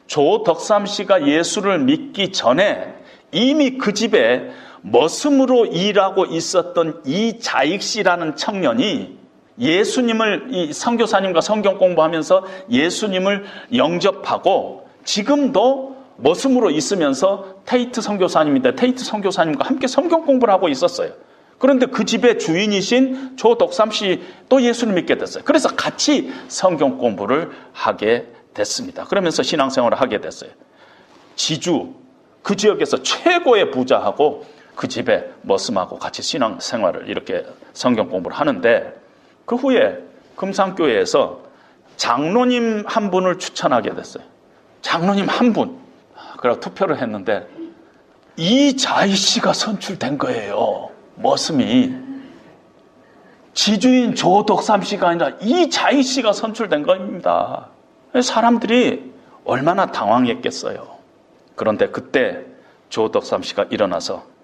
조덕삼 씨가 예수를 믿기 전에 이미 그 집에 머슴으로 일하고 있었던 이 자익 씨라는 청년이 예수님을 이 선교사님과 성경 공부하면서 예수님을 영접하고 지금도 머슴으로 있으면서 테이트 선교사님인데 테이트 선교사님과 함께 성경 공부를 하고 있었어요. 그런데 그 집의 주인이신 조덕삼 씨도 예수를 믿게 됐어요. 그래서 같이 성경 공부를 하게 됐습니다. 그러면서 신앙생활을 하게 됐어요. 지주 그 지역에서 최고의 부자하고 그 집에 머슴하고 같이 신앙 생활을 이렇게 성경 공부를 하는데 그 후에 금상교회에서 장로님 한 분을 추천하게 됐어요. 장로님 한 분. 그래서 투표를 했는데 이자희 씨가 선출된 거예요. 머슴이. 지주인 조덕삼 씨가 아니라 이자희 씨가 선출된 겁니다. 사람들이 얼마나 당황했겠어요. 그런데 그때 조덕삼 씨가 일어나서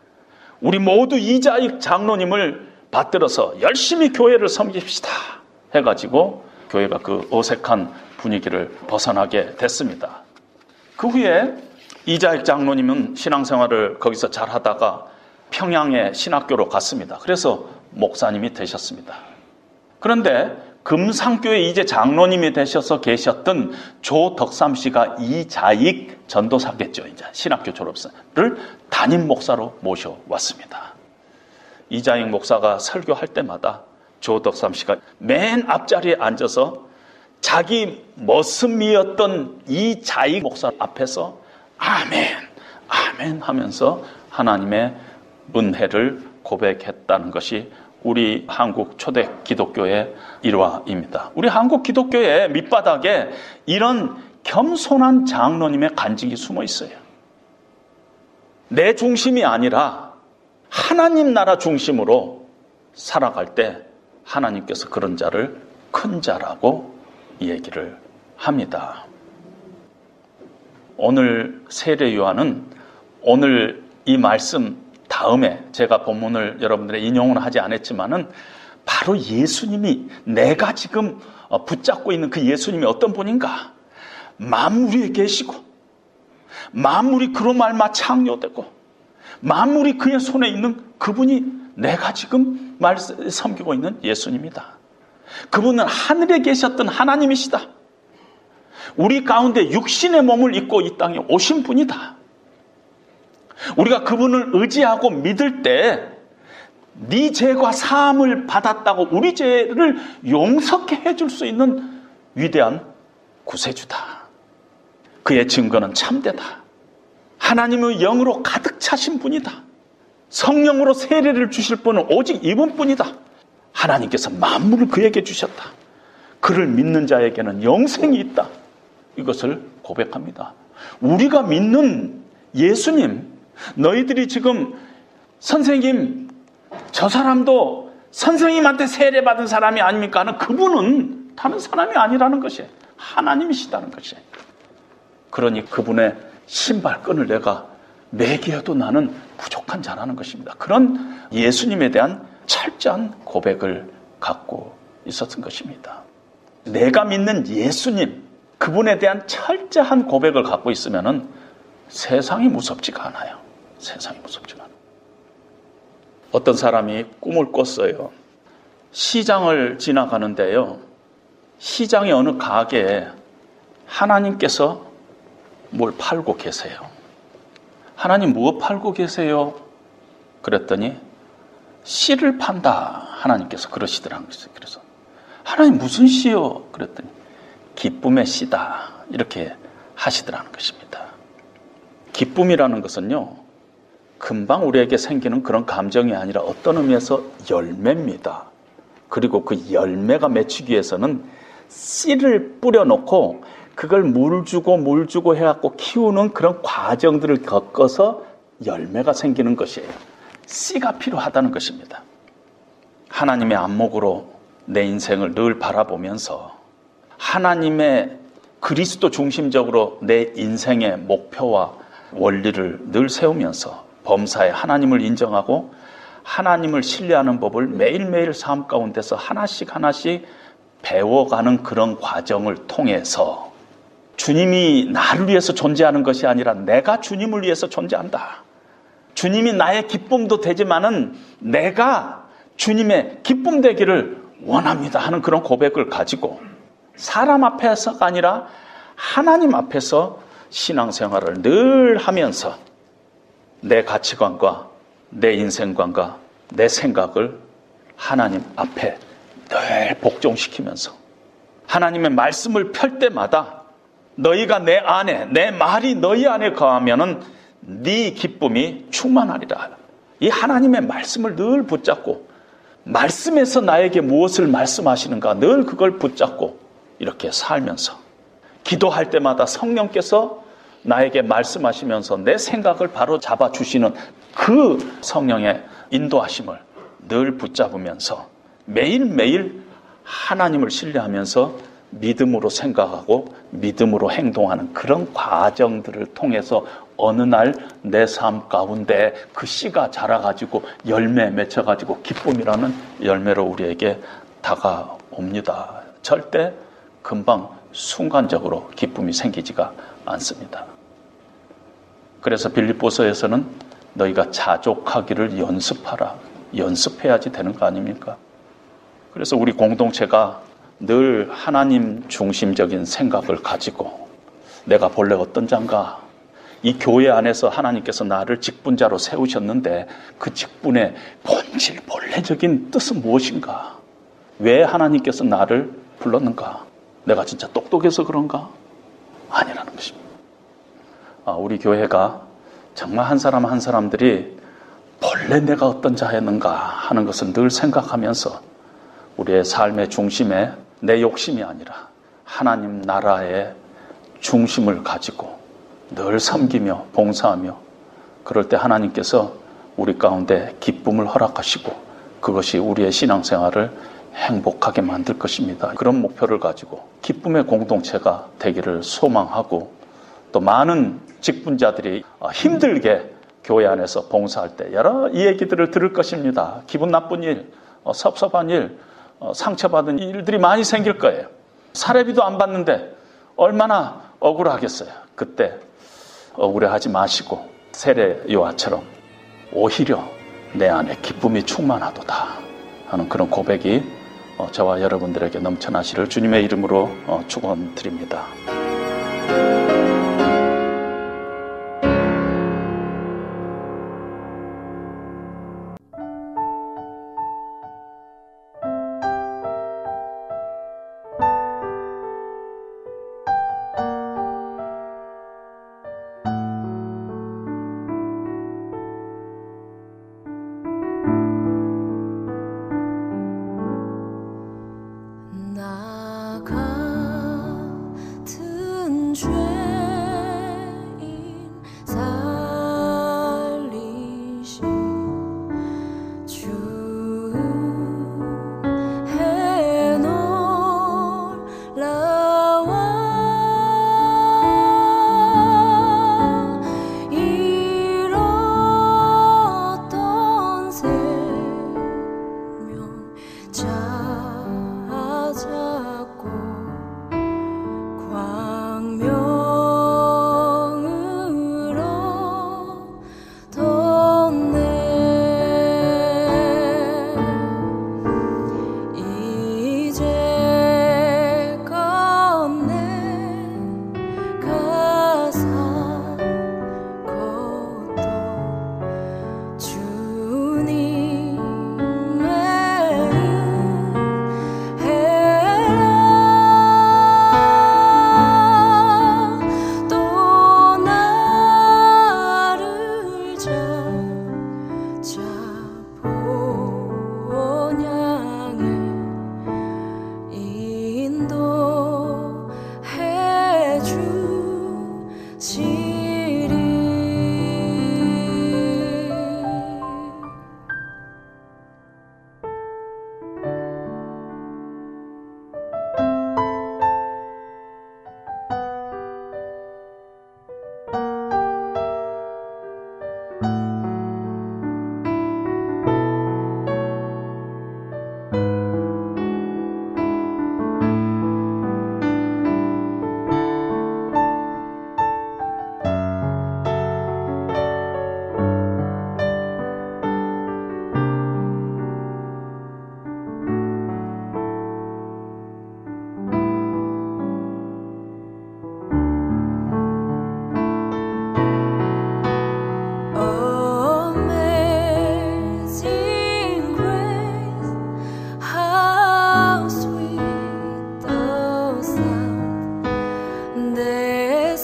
우리 모두 이자희 장로님을 받들어서 열심히 교회를 섬깁시다. 해가지고 교회가 그 어색한 분위기를 벗어나게 됐습니다. 그 후에 이자익 장로님은 신앙생활을 거기서 잘 하다가 평양의 신학교로 갔습니다. 그래서 목사님이 되셨습니다. 그런데 금상교회 이제 장로님이 되셔서 계셨던 조덕삼 씨가 이자익 전도사겠죠. 이제 신학교 졸업생을 담임 목사로 모셔왔습니다. 이자익 목사가 설교할 때마다 조덕삼 씨가 맨 앞자리에 앉아서 자기 머슴이었던 이자익 목사 앞에서 아멘, 아멘 하면서 하나님의 은혜를 고백했다는 것이 우리 한국 초대 기독교의 일화입니다. 우리 한국 기독교의 밑바닥에 이런 겸손한 장로님의 간직이 숨어 있어요. 내 중심이 아니라 하나님 나라 중심으로 살아갈 때 하나님께서 그런 자를 큰 자라고 얘기를 합니다. 오늘 세례 요한은 오늘 이 말씀 다음에 제가 본문을 여러분들의 인용은 하지 않았지만은 바로 예수님이 내가 지금 어, 붙잡고 있는 그 예수님이 어떤 분인가? 만물에 계시고 만물이 그로 말마 창조되고 만물이 그의 손에 있는 그분이 내가 지금 말 섬기고 있는 예수님이다. 그분은 하늘에 계셨던 하나님이시다. 우리 가운데 육신의 몸을 입고 이 땅에 오신 분이다. 우리가 그분을 의지하고 믿을 때 네 죄과 사함을 받았다고 우리 죄를 용서케 해줄 수 있는 위대한 구세주다. 그의 증거는 참되다. 하나님의 영으로 가득 차신 분이다. 성령으로 세례를 주실 분은 오직 이분뿐이다. 하나님께서 만물을 그에게 주셨다. 그를 믿는 자에게는 영생이 있다. 이것을 고백합니다. 우리가 믿는 예수님, 너희들이 지금 선생님, 저 사람도 선생님한테 세례받은 사람이 아닙니까? 하는 그분은 다른 사람이 아니라는 것이 하나님이시다는 것이. 그러니 그분의 신발끈을 내가 매개어도 나는 부족한 자라는 것입니다. 그런 예수님에 대한 철저한 고백을 갖고 있었던 것입니다. 내가 믿는 예수님, 그분에 대한 철저한 고백을 갖고 있으면 세상이 무섭지가 않아요. 세상이 않아요. 어떤 사람이 꿈을 꿨어요. 시장을 지나가는데요. 시장의 어느 가게에 하나님께서 뭘 팔고 계세요. 하나님 무엇 팔고 계세요? 그랬더니 씨를 판다. 하나님께서 그러시더라고요. 그래서 하나님 무슨 씨요? 그랬더니 기쁨의 씨다. 이렇게 하시더라는 것입니다. 기쁨이라는 것은요, 금방 우리에게 생기는 그런 감정이 아니라 어떤 의미에서 열매입니다. 그리고 그 열매가 맺히기 위해서는 씨를 뿌려놓고 그걸 물 주고 물 주고 해갖고 키우는 그런 과정들을 겪어서 열매가 생기는 것이에요. 씨가 필요하다는 것입니다. 하나님의 안목으로 내 인생을 늘 바라보면서 하나님의 그리스도 중심적으로 내 인생의 목표와 원리를 늘 세우면서 범사에 하나님을 인정하고 하나님을 신뢰하는 법을 매일매일 삶 가운데서 하나씩 하나씩 배워가는 그런 과정을 통해서 주님이 나를 위해서 존재하는 것이 아니라 내가 주님을 위해서 존재한다. 주님이 나의 기쁨도 되지만은 내가 주님의 기쁨 되기를 원합니다 하는 그런 고백을 가지고 사람 앞에서가 아니라 하나님 앞에서 신앙생활을 늘 하면서 내 가치관과 내 인생관과 내 생각을 하나님 앞에 늘 복종시키면서 하나님의 말씀을 펼 때마다 너희가 내 안에 내 말이 너희 안에 거하면은 네 기쁨이 충만하리라. 이 하나님의 말씀을 늘 붙잡고 말씀에서 나에게 무엇을 말씀하시는가 늘 그걸 붙잡고 이렇게 살면서 기도할 때마다 성령께서 나에게 말씀하시면서 내 생각을 바로 잡아 주시는 그 성령의 인도하심을 늘 붙잡으면서 매일매일 하나님을 신뢰하면서 믿음으로 생각하고 믿음으로 행동하는 그런 과정들을 통해서 어느 날 내 삶 가운데 그 씨가 자라가지고 열매 맺혀가지고 기쁨이라는 열매로 우리에게 다가옵니다. 절대 금방 순간적으로 기쁨이 생기지가 않습니다. 그래서 빌립보서에서는 너희가 자족하기를 연습하라. 연습해야지 되는 거 아닙니까? 그래서 우리 공동체가 늘 하나님 중심적인 생각을 가지고 내가 본래 어떤 자인가 이 교회 안에서 하나님께서 나를 직분자로 세우셨는데 그 직분의 본질 본래적인 뜻은 무엇인가? 왜 하나님께서 나를 불렀는가? 내가 진짜 똑똑해서 그런가? 아니라는 것입니다. 아, 우리 교회가 정말 한 사람 한 사람들이 본래 내가 어떤 자였는가 하는 것을 늘 생각하면서 우리의 삶의 중심에 내 욕심이 아니라 하나님 나라의 중심을 가지고 늘 섬기며 봉사하며 그럴 때 하나님께서 우리 가운데 기쁨을 허락하시고 그것이 우리의 신앙생활을 행복하게 만들 것입니다. 그런 목표를 가지고 기쁨의 공동체가 되기를 소망하고 또 많은 직분자들이 힘들게 교회 안에서 봉사할 때 여러 이야기들을 들을 것입니다. 기분 나쁜 일, 어, 섭섭한 일, 어, 상처받은 일들이 많이 생길 거예요. 사례비도 안 받는데 얼마나 억울하겠어요. 그때 억울해하지 마시고 세례 요한처럼 오히려 내 안에 기쁨이 충만하도다 하는 그런 고백이 어, 저와 여러분들에게 넘쳐나시를 주님의 이름으로 축원드립니다. come.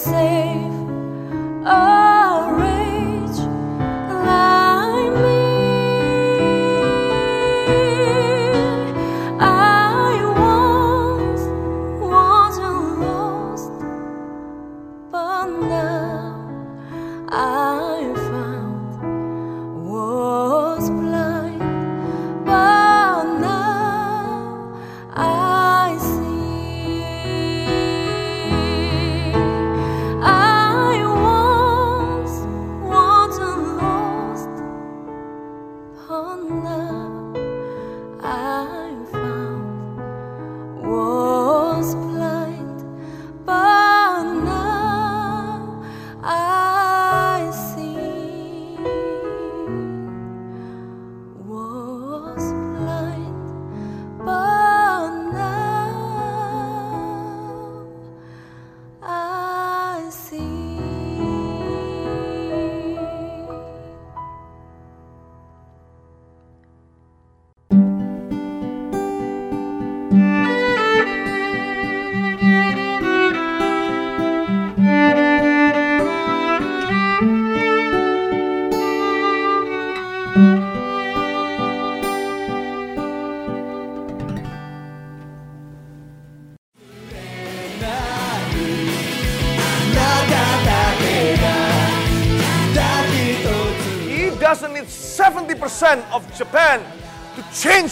say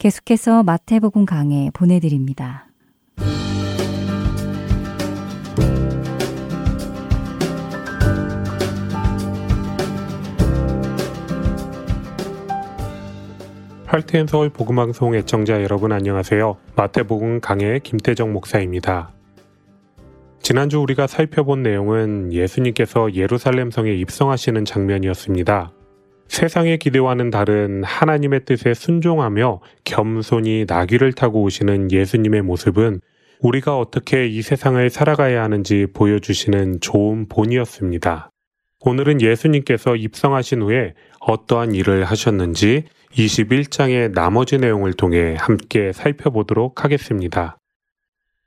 계속해서 마태복음 강해 보내드립니다. 할트앤 서울 복음방송 애청자 여러분 안녕하세요. 마태복음 강해 김태정 목사입니다. 지난주 우리가 살펴본 내용은 예수님께서 예루살렘 성에 입성하시는 장면이었습니다. 세상의 기대와는 다른 하나님의 뜻에 순종하며 겸손히 나귀를 타고 오시는 예수님의 모습은 우리가 어떻게 이 세상을 살아가야 하는지 보여주시는 좋은 본이었습니다. 오늘은 예수님께서 입성하신 후에 어떠한 일을 하셨는지 21장의 나머지 내용을 통해 함께 살펴보도록 하겠습니다.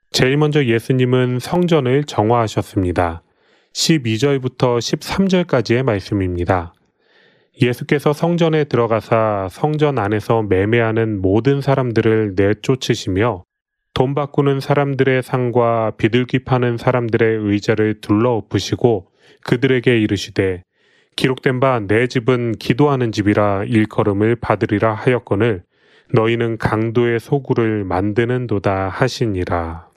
제일 먼저 예수님은 성전을 정화하셨습니다. 12절부터 13절까지의 말씀입니다. 예수께서 성전에 들어가사 성전 안에서 매매하는 모든 사람들을 내쫓으시며 돈 바꾸는 사람들의 상과 비둘기 파는 사람들의 의자를 둘러엎으시고 그들에게 이르시되 기록된 바 내 집은 기도하는 집이라 일컬음을 받으리라 하였거늘 너희는 강도의 소굴을 만드는도다 하시니라.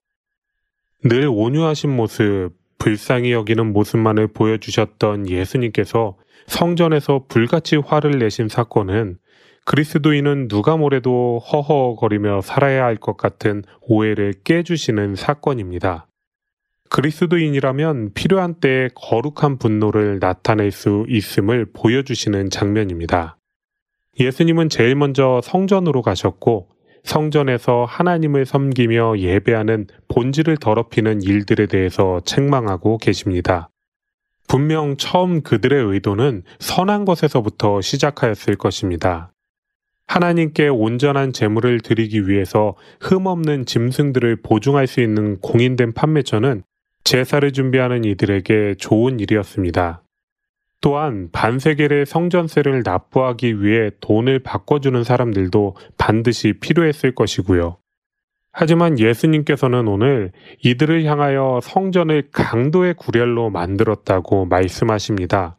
늘 온유하신 모습, 불쌍히 여기는 모습만을 보여주셨던 예수님께서 성전에서 불같이 화를 내신 사건은 그리스도인은 누가 뭐래도 허허거리며 살아야 할 것 같은 오해를 깨주시는 사건입니다. 그리스도인이라면 필요한 때에 거룩한 분노를 나타낼 수 있음을 보여주시는 장면입니다. 예수님은 제일 먼저 성전으로 가셨고 성전에서 하나님을 섬기며 예배하는 본질을 더럽히는 일들에 대해서 책망하고 계십니다. 분명 처음 그들의 의도는 선한 것에서부터 시작하였을 것입니다. 하나님께 온전한 제물을 드리기 위해서 흠없는 짐승들을 보증할 수 있는 공인된 판매처는 제사를 준비하는 이들에게 좋은 일이었습니다. 또한 반세겔의 성전세를 납부하기 위해 돈을 바꿔주는 사람들도 반드시 필요했을 것이고요. 하지만 예수님께서는 오늘 이들을 향하여 성전을 강도의 구렬로 만들었다고 말씀하십니다.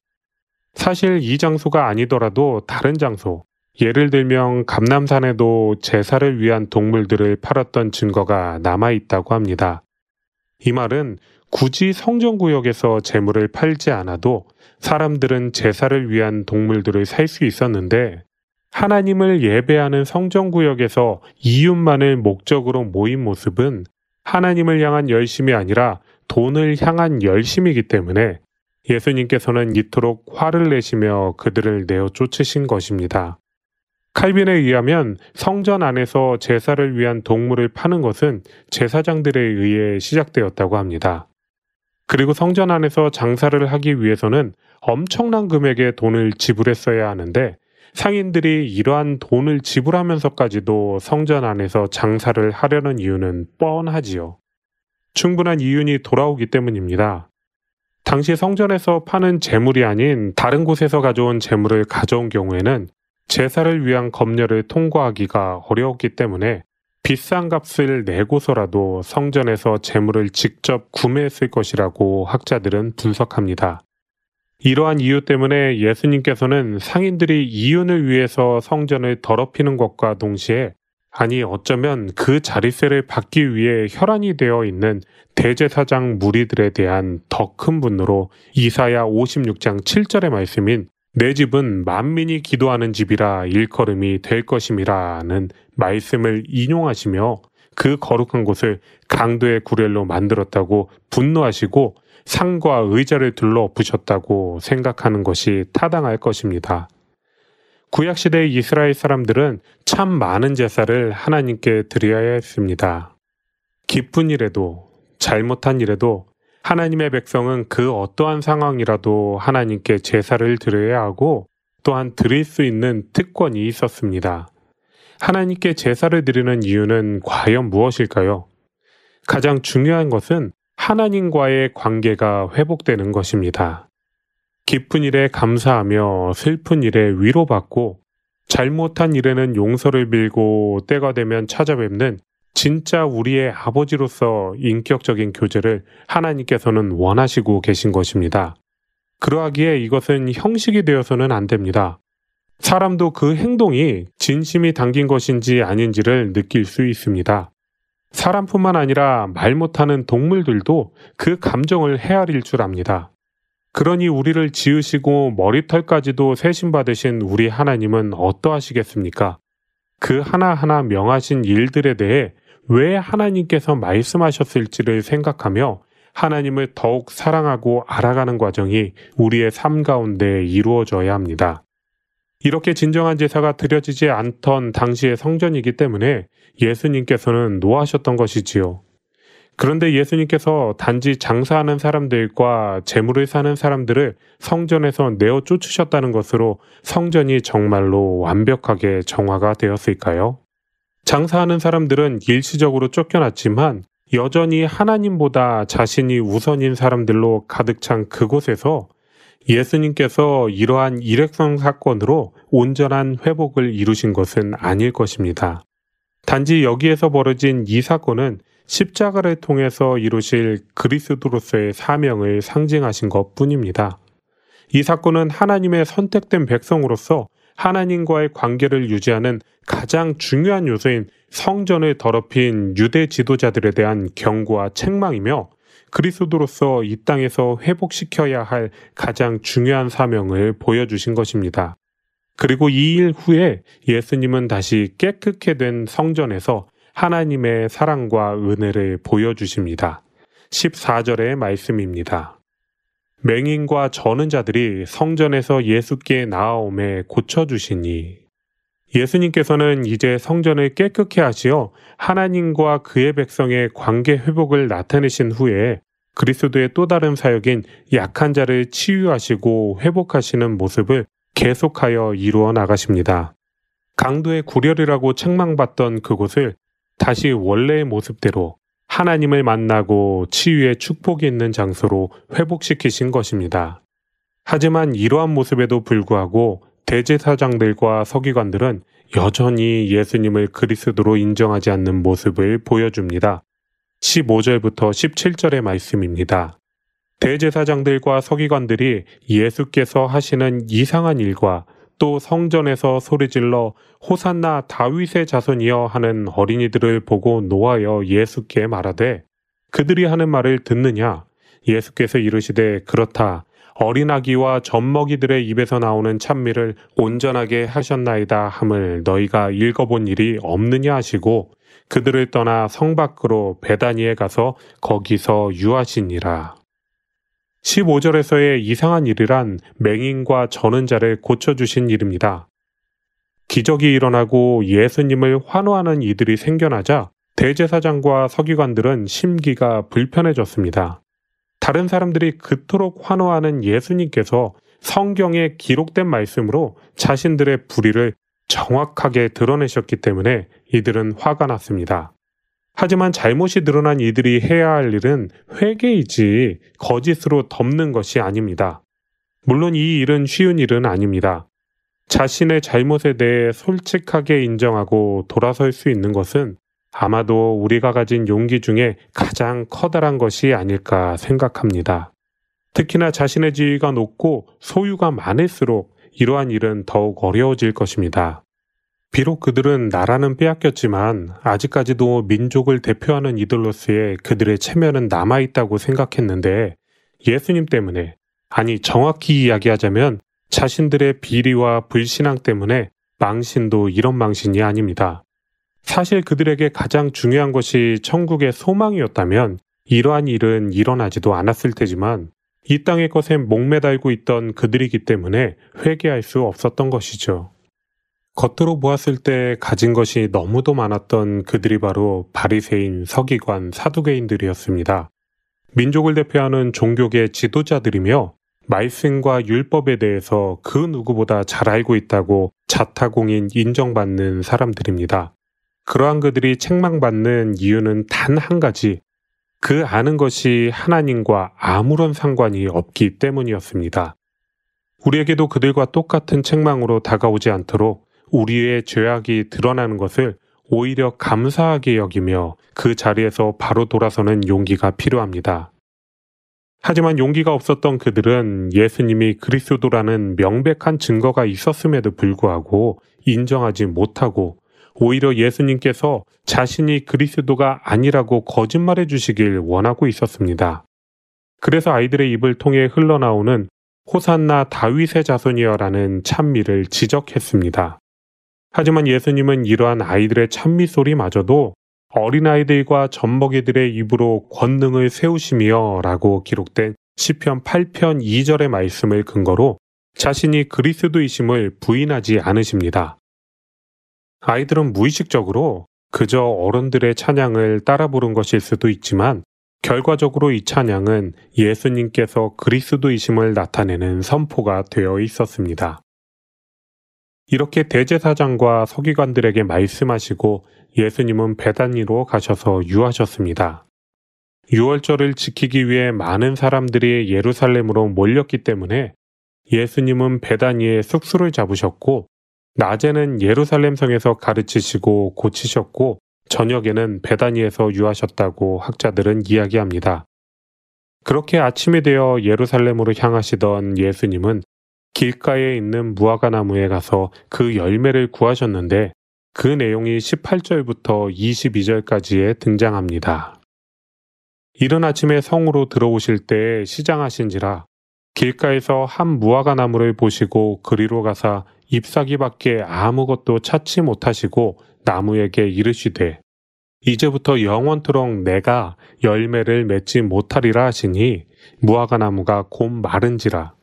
사실 이 장소가 아니더라도 다른 장소, 예를 들면 감남산에도 제사를 위한 동물들을 팔았던 증거가 남아 있다고 합니다. 이 말은 굳이 성전구역에서 재물을 팔지 않아도 사람들은 제사를 위한 동물들을 살 수 있었는데 하나님을 예배하는 성전구역에서 이웃만을 목적으로 모인 모습은 하나님을 향한 열심이 아니라 돈을 향한 열심이기 때문에 예수님께서는 이토록 화를 내시며 그들을 내어 쫓으신 것입니다. 칼빈에 의하면 성전 안에서 제사를 위한 동물을 파는 것은 제사장들에 의해 시작되었다고 합니다. 그리고 성전 안에서 장사를 하기 위해서는 엄청난 금액의 돈을 지불했어야 하는데 상인들이 이러한 돈을 지불하면서까지도 성전 안에서 장사를 하려는 이유는 뻔하지요. 충분한 이윤이 돌아오기 때문입니다. 당시 성전에서 파는 재물이 아닌 다른 곳에서 가져온 재물을 가져온 경우에는 제사를 위한 검열을 통과하기가 어려웠기 때문에 비싼 값을 내고서라도 성전에서 재물을 직접 구매했을 것이라고 학자들은 분석합니다. 이러한 이유 때문에 예수님께서는 상인들이 이윤을 위해서 성전을 더럽히는 것과 동시에 아니 어쩌면 그 자리세를 받기 위해 혈안이 되어 있는 대제사장 무리들에 대한 더 큰 분노로 이사야 56장 7절의 말씀인 내 집은 만민이 기도하는 집이라 일컬음이 될 것임이라는 말씀을 인용하시며 그 거룩한 곳을 강도의 구렐로 만들었다고 분노하시고 상과 의자를 둘러 엎으셨다고 생각하는 것이 타당할 것입니다. 구약시대의 이스라엘 사람들은 참 많은 제사를 하나님께 드려야 했습니다. 기쁜 일에도 잘못한 일에도 하나님의 백성은 그 어떠한 상황이라도 하나님께 제사를 드려야 하고 또한 드릴 수 있는 특권이 있었습니다. 하나님께 제사를 드리는 이유는 과연 무엇일까요? 가장 중요한 것은 하나님과의 관계가 회복되는 것입니다. 기쁜 일에 감사하며 슬픈 일에 위로받고 잘못한 일에는 용서를 빌고 때가 되면 찾아뵙는 진짜 우리의 아버지로서 인격적인 교제를 하나님께서는 원하시고 계신 것입니다. 그러하기에 이것은 형식이 되어서는 안 됩니다. 사람도 그 행동이 진심이 담긴 것인지 아닌지를 느낄 수 있습니다. 사람뿐만 아니라 말 못하는 동물들도 그 감정을 헤아릴 줄 압니다. 그러니 우리를 지으시고 머리털까지도 세신받으신 우리 하나님은 어떠하시겠습니까? 그 하나하나 명하신 일들에 대해 왜 하나님께서 말씀하셨을지를 생각하며 하나님을 더욱 사랑하고 알아가는 과정이 우리의 삶 가운데 이루어져야 합니다. 이렇게 진정한 제사가 드려지지 않던 당시의 성전이기 때문에 예수님께서는 노하셨던 것이지요. 그런데 예수님께서 단지 장사하는 사람들과 재물을 사는 사람들을 성전에서 내어 쫓으셨다는 것으로 성전이 정말로 완벽하게 정화가 되었을까요? 장사하는 사람들은 일시적으로 쫓겨났지만 여전히 하나님보다 자신이 우선인 사람들로 가득 찬 그곳에서 예수님께서 이러한 일회성 사건으로 온전한 회복을 이루신 것은 아닐 것입니다. 단지 여기에서 벌어진 이 사건은 십자가를 통해서 이루실 그리스도로서의 사명을 상징하신 것 뿐입니다. 이 사건은 하나님의 선택된 백성으로서 하나님과의 관계를 유지하는 가장 중요한 요소인 성전을 더럽힌 유대 지도자들에 대한 경고와 책망이며 그리스도로서 이 땅에서 회복시켜야 할 가장 중요한 사명을 보여주신 것입니다. 그리고 이 일 후에 예수님은 다시 깨끗게 된 성전에서 하나님의 사랑과 은혜를 보여주십니다. 14절의 말씀입니다. 맹인과 저는 자들이 성전에서 예수께 나아옴에 고쳐주시니 예수님께서는 이제 성전을 깨끗게 하시어 하나님과 그의 백성의 관계 회복을 나타내신 후에 그리스도의 또 다른 사역인 약한 자를 치유하시고 회복하시는 모습을 계속하여 이루어 나가십니다. 강도의 구렬이라고 책망받던 그곳을 다시 원래의 모습대로 하나님을 만나고 치유의 축복이 있는 장소로 회복시키신 것입니다. 하지만 이러한 모습에도 불구하고 대제사장들과 서기관들은 여전히 예수님을 그리스도로 인정하지 않는 모습을 보여줍니다. 15절부터 17절의 말씀입니다. 대제사장들과 서기관들이 예수께서 하시는 이상한 일과 또 성전에서 소리질러 호산나 다윗의 자손이여 하는 어린이들을 보고 노하여 예수께 말하되 그들이 하는 말을 듣느냐 예수께서 이르시되 그렇다 어린아기와 젖먹이들의 입에서 나오는 찬미를 온전하게 하셨나이다 함을 너희가 읽어본 일이 없느냐 하시고 그들을 떠나 성 밖으로 베다니에 가서 거기서 유하시니라. 15절에서의 이상한 일이란 맹인과 저는 자를 고쳐주신 일입니다. 기적이 일어나고 예수님을 환호하는 이들이 생겨나자 대제사장과 서기관들은 심기가 불편해졌습니다. 다른 사람들이 그토록 환호하는 예수님께서 성경에 기록된 말씀으로 자신들의 불의를 정확하게 드러내셨기 때문에 이들은 화가 났습니다. 하지만 잘못이 드러난 이들이 해야 할 일은 회개이지 거짓으로 덮는 것이 아닙니다. 물론 이 일은 쉬운 일은 아닙니다. 자신의 잘못에 대해 솔직하게 인정하고 돌아설 수 있는 것은 아마도 우리가 가진 용기 중에 가장 커다란 것이 아닐까 생각합니다. 특히나 자신의 지위가 높고 소유가 많을수록 이러한 일은 더욱 어려워질 것입니다. 비록 그들은 나라는 빼앗겼지만 아직까지도 민족을 대표하는 이들로서의 그들의 체면은 남아있다고 생각했는데 예수님 때문에, 아니 정확히 이야기하자면 자신들의 비리와 불신앙 때문에 망신도 이런 망신이 아닙니다. 사실 그들에게 가장 중요한 것이 천국의 소망이었다면 이러한 일은 일어나지도 않았을 테지만 이 땅의 것에 목매달고 있던 그들이기 때문에 회개할 수 없었던 것이죠. 겉으로 보았을 때 가진 것이 너무도 많았던 그들이 바로 바리새인, 서기관, 사두개인들이었습니다. 민족을 대표하는 종교계 지도자들이며 말씀과 율법에 대해서 그 누구보다 잘 알고 있다고 자타공인 인정받는 사람들입니다. 그러한 그들이 책망받는 이유는 단 한 가지, 그 아는 것이 하나님과 아무런 상관이 없기 때문이었습니다. 우리에게도 그들과 똑같은 책망으로 다가오지 않도록 우리의 죄악이 드러나는 것을 오히려 감사하게 여기며 그 자리에서 바로 돌아서는 용기가 필요합니다. 하지만 용기가 없었던 그들은 예수님이 그리스도라는 명백한 증거가 있었음에도 불구하고 인정하지 못하고 오히려 예수님께서 자신이 그리스도가 아니라고 거짓말해 주시길 원하고 있었습니다. 그래서 아이들의 입을 통해 흘러나오는 호산나 다윗의 자손이여라는 찬미를 지적했습니다. 하지만 예수님은 이러한 아이들의 찬미 소리마저도 어린아이들과 젖먹이들의 입으로 권능을 세우시며 라고 기록된 시편 8편 2절의 말씀을 근거로 자신이 그리스도이심을 부인하지 않으십니다. 아이들은 무의식적으로 그저 어른들의 찬양을 따라 부른 것일 수도 있지만 결과적으로 이 찬양은 예수님께서 그리스도이심을 나타내는 선포가 되어 있었습니다. 이렇게 대제사장과 서기관들에게 말씀하시고 예수님은 베단니로 가셔서 유하셨습니다. 유월절을 지키기 위해 많은 사람들이 예루살렘으로 몰렸기 때문에 예수님은 베다니에 숙소를 잡으셨고 낮에는 예루살렘 성에서 가르치시고 고치셨고 저녁에는 베다니에서 유하셨다고 학자들은 이야기합니다. 그렇게 아침이 되어 예루살렘으로 향하시던 예수님은 길가에 있는 무화과 나무에 가서 그 열매를 구하셨는데 그 내용이 18절부터 22절까지에 등장합니다. 이른 아침에 성으로 들어오실 때 시장하신지라 길가에서 한 무화과 나무를 보시고 그리로 가사 잎사귀밖에 아무것도 찾지 못하시고 나무에게 이르시되 이제부터 영원토록 내가 열매를 맺지 못하리라 하시니 무화과 나무가 곧 마른지라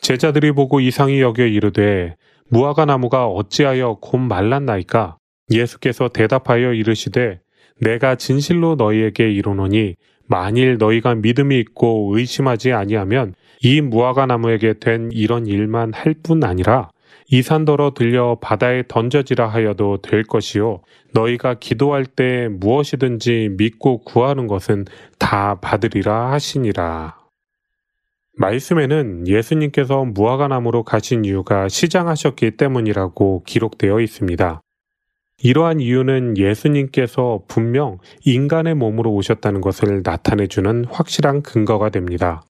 제자들이 보고 이상히 여겨 이르되 무화과 나무가 어찌하여 곧 말랐나이까 예수께서 대답하여 이르시되 내가 진실로 너희에게 이르노니 만일 너희가 믿음이 있고 의심하지 아니하면 이 무화과 나무에게 된 이런 일만 할 뿐 아니라 이 산더러 들려 바다에 던져지라 하여도 될 것이요 너희가 기도할 때 무엇이든지 믿고 구하는 것은 다 받으리라 하시니라. 말씀에는 예수님께서 무화과 나무로 가신 이유가 시장하셨기 때문이라고 기록되어 있습니다. 이러한 이유는 예수님께서 분명 인간의 몸으로 오셨다는 것을 나타내주는 확실한 근거가 됩니다.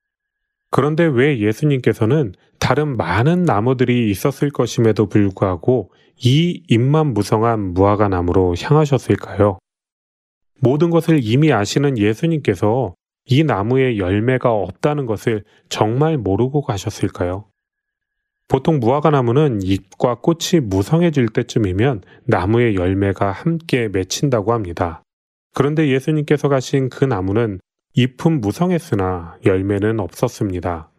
그런데 왜 예수님께서는 다른 많은 나무들이 있었을 것임에도 불구하고 이 잎만 무성한 무화과 나무로 향하셨을까요? 모든 것을 이미 아시는 예수님께서 이 나무에 열매가 없다는 것을 정말 모르고 가셨을까요? 보통 무화과 나무는 잎과 꽃이 무성해질 때쯤이면 나무의 열매가 함께 맺힌다고 합니다. 그런데 예수님께서 가신 그 나무는 잎은 무성했으나 열매는 없었습니다.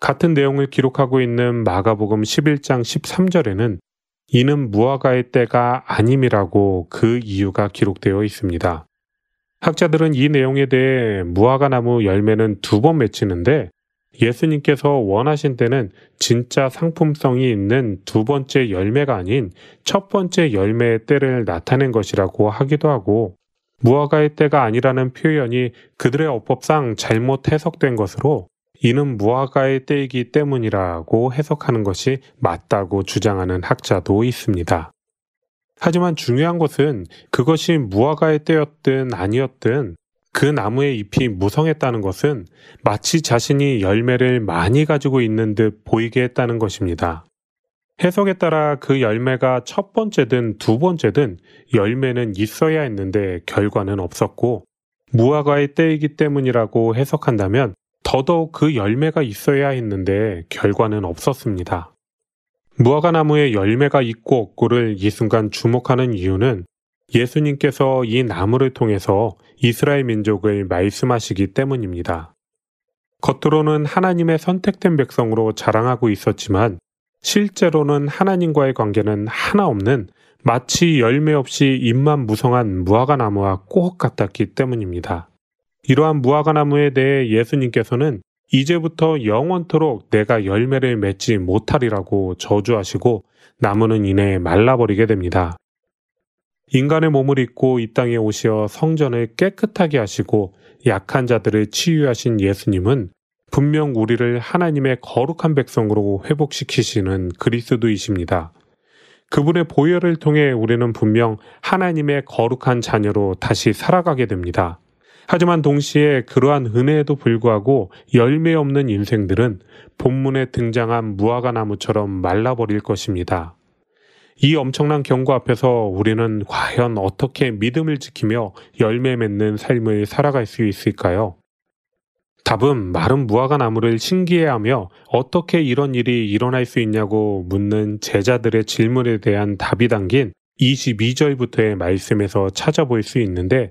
같은 내용을 기록하고 있는 마가복음 11장 13절에는 이는 무화과의 때가 아님이라고 그 이유가 기록되어 있습니다. 학자들은 이 내용에 대해 무화과 나무 열매는 두 번 맺히는데 예수님께서 원하신 때는 진짜 상품성이 있는 두 번째 열매가 아닌 첫 번째 열매의 때를 나타낸 것이라고 하기도 하고 무화과의 때가 아니라는 표현이 그들의 어법상 잘못 해석된 것으로 이는 무화과의 때이기 때문이라고 해석하는 것이 맞다고 주장하는 학자도 있습니다. 하지만 중요한 것은 그것이 무화과의 때였든 아니었든 그 나무의 잎이 무성했다는 것은 마치 자신이 열매를 많이 가지고 있는 듯 보이게 했다는 것입니다. 해석에 따라 그 열매가 첫 번째든 두 번째든 열매는 있어야 했는데 결과는 없었고 무화과의 때이기 때문이라고 해석한다면 더더욱 그 열매가 있어야 했는데 결과는 없었습니다. 무화과 나무에 열매가 있고 없고를 이 순간 주목하는 이유는 예수님께서 이 나무를 통해서 이스라엘 민족을 말씀하시기 때문입니다. 겉으로는 하나님의 선택된 백성으로 자랑하고 있었지만 실제로는 하나님과의 관계는 하나 없는 마치 열매 없이 잎만 무성한 무화과 나무와 꼭 같았기 때문입니다. 이러한 무화과 나무에 대해 예수님께서는 이제부터 영원토록 내가 열매를 맺지 못하리라고 저주하시고 나무는 이내 말라버리게 됩니다. 인간의 몸을 입고 이 땅에 오시어 성전을 깨끗하게 하시고 약한 자들을 치유하신 예수님은 분명 우리를 하나님의 거룩한 백성으로 회복시키시는 그리스도이십니다. 그분의 보혈을 통해 우리는 분명 하나님의 거룩한 자녀로 다시 살아가게 됩니다. 하지만 동시에 그러한 은혜에도 불구하고 열매 없는 인생들은 본문에 등장한 무화과 나무처럼 말라버릴 것입니다. 이 엄청난 경고 앞에서 우리는 과연 어떻게 믿음을 지키며 열매 맺는 삶을 살아갈 수 있을까요? 답은 마른 무화과 나무를 신기해하며 어떻게 이런 일이 일어날 수 있냐고 묻는 제자들의 질문에 대한 답이 담긴 22절부터의 말씀에서 찾아볼 수 있는데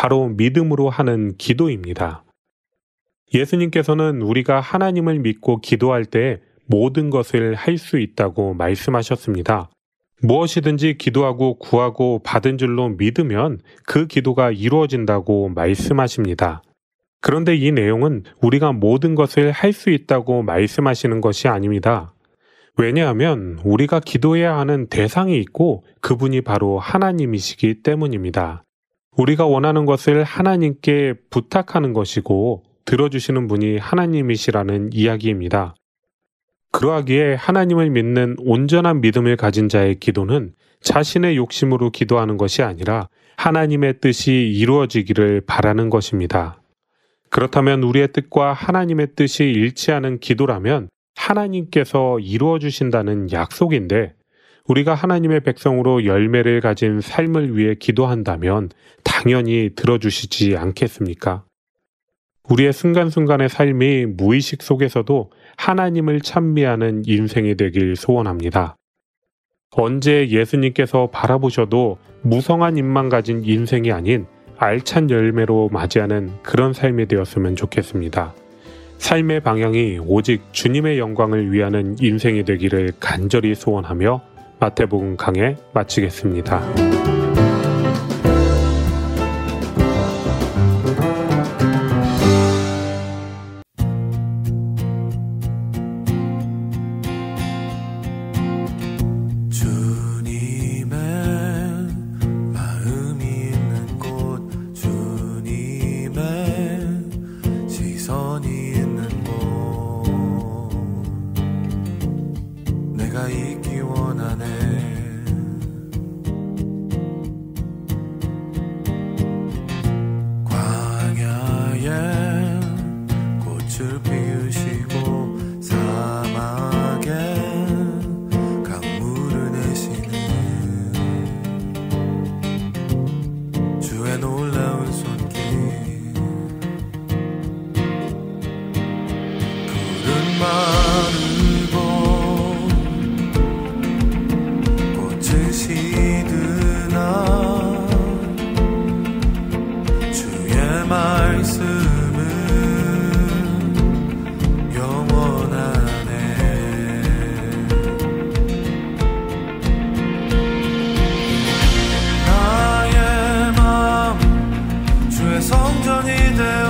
바로 믿음으로 하는 기도입니다. 예수님께서는 우리가 하나님을 믿고 기도할 때 모든 것을 할 수 있다고 말씀하셨습니다. 무엇이든지 기도하고 구하고 받은 줄로 믿으면 그 기도가 이루어진다고 말씀하십니다. 그런데 이 내용은 우리가 모든 것을 할 수 있다고 말씀하시는 것이 아닙니다. 왜냐하면 우리가 기도해야 하는 대상이 있고 그분이 바로 하나님이시기 때문입니다. 우리가 원하는 것을 하나님께 부탁하는 것이고 들어주시는 분이 하나님이시라는 이야기입니다. 그러하기에 하나님을 믿는 온전한 믿음을 가진 자의 기도는 자신의 욕심으로 기도하는 것이 아니라 하나님의 뜻이 이루어지기를 바라는 것입니다. 그렇다면 우리의 뜻과 하나님의 뜻이 일치하는 기도라면 하나님께서 이루어 주신다는 약속인데 우리가 하나님의 백성으로 열매를 가진 삶을 위해 기도한다면 당연히 들어주시지 않겠습니까? 우리의 순간순간의 삶이 무의식 속에서도 하나님을 찬미하는 인생이 되길 소원합니다. 언제 예수님께서 바라보셔도 무성한 입만 가진 인생이 아닌 알찬 열매로 맞이하는 그런 삶이 되었으면 좋겠습니다. 삶의 방향이 오직 주님의 영광을 위하는 인생이 되기를 간절히 소원하며 마태복음 강해 마치겠습니다. 온전히 되어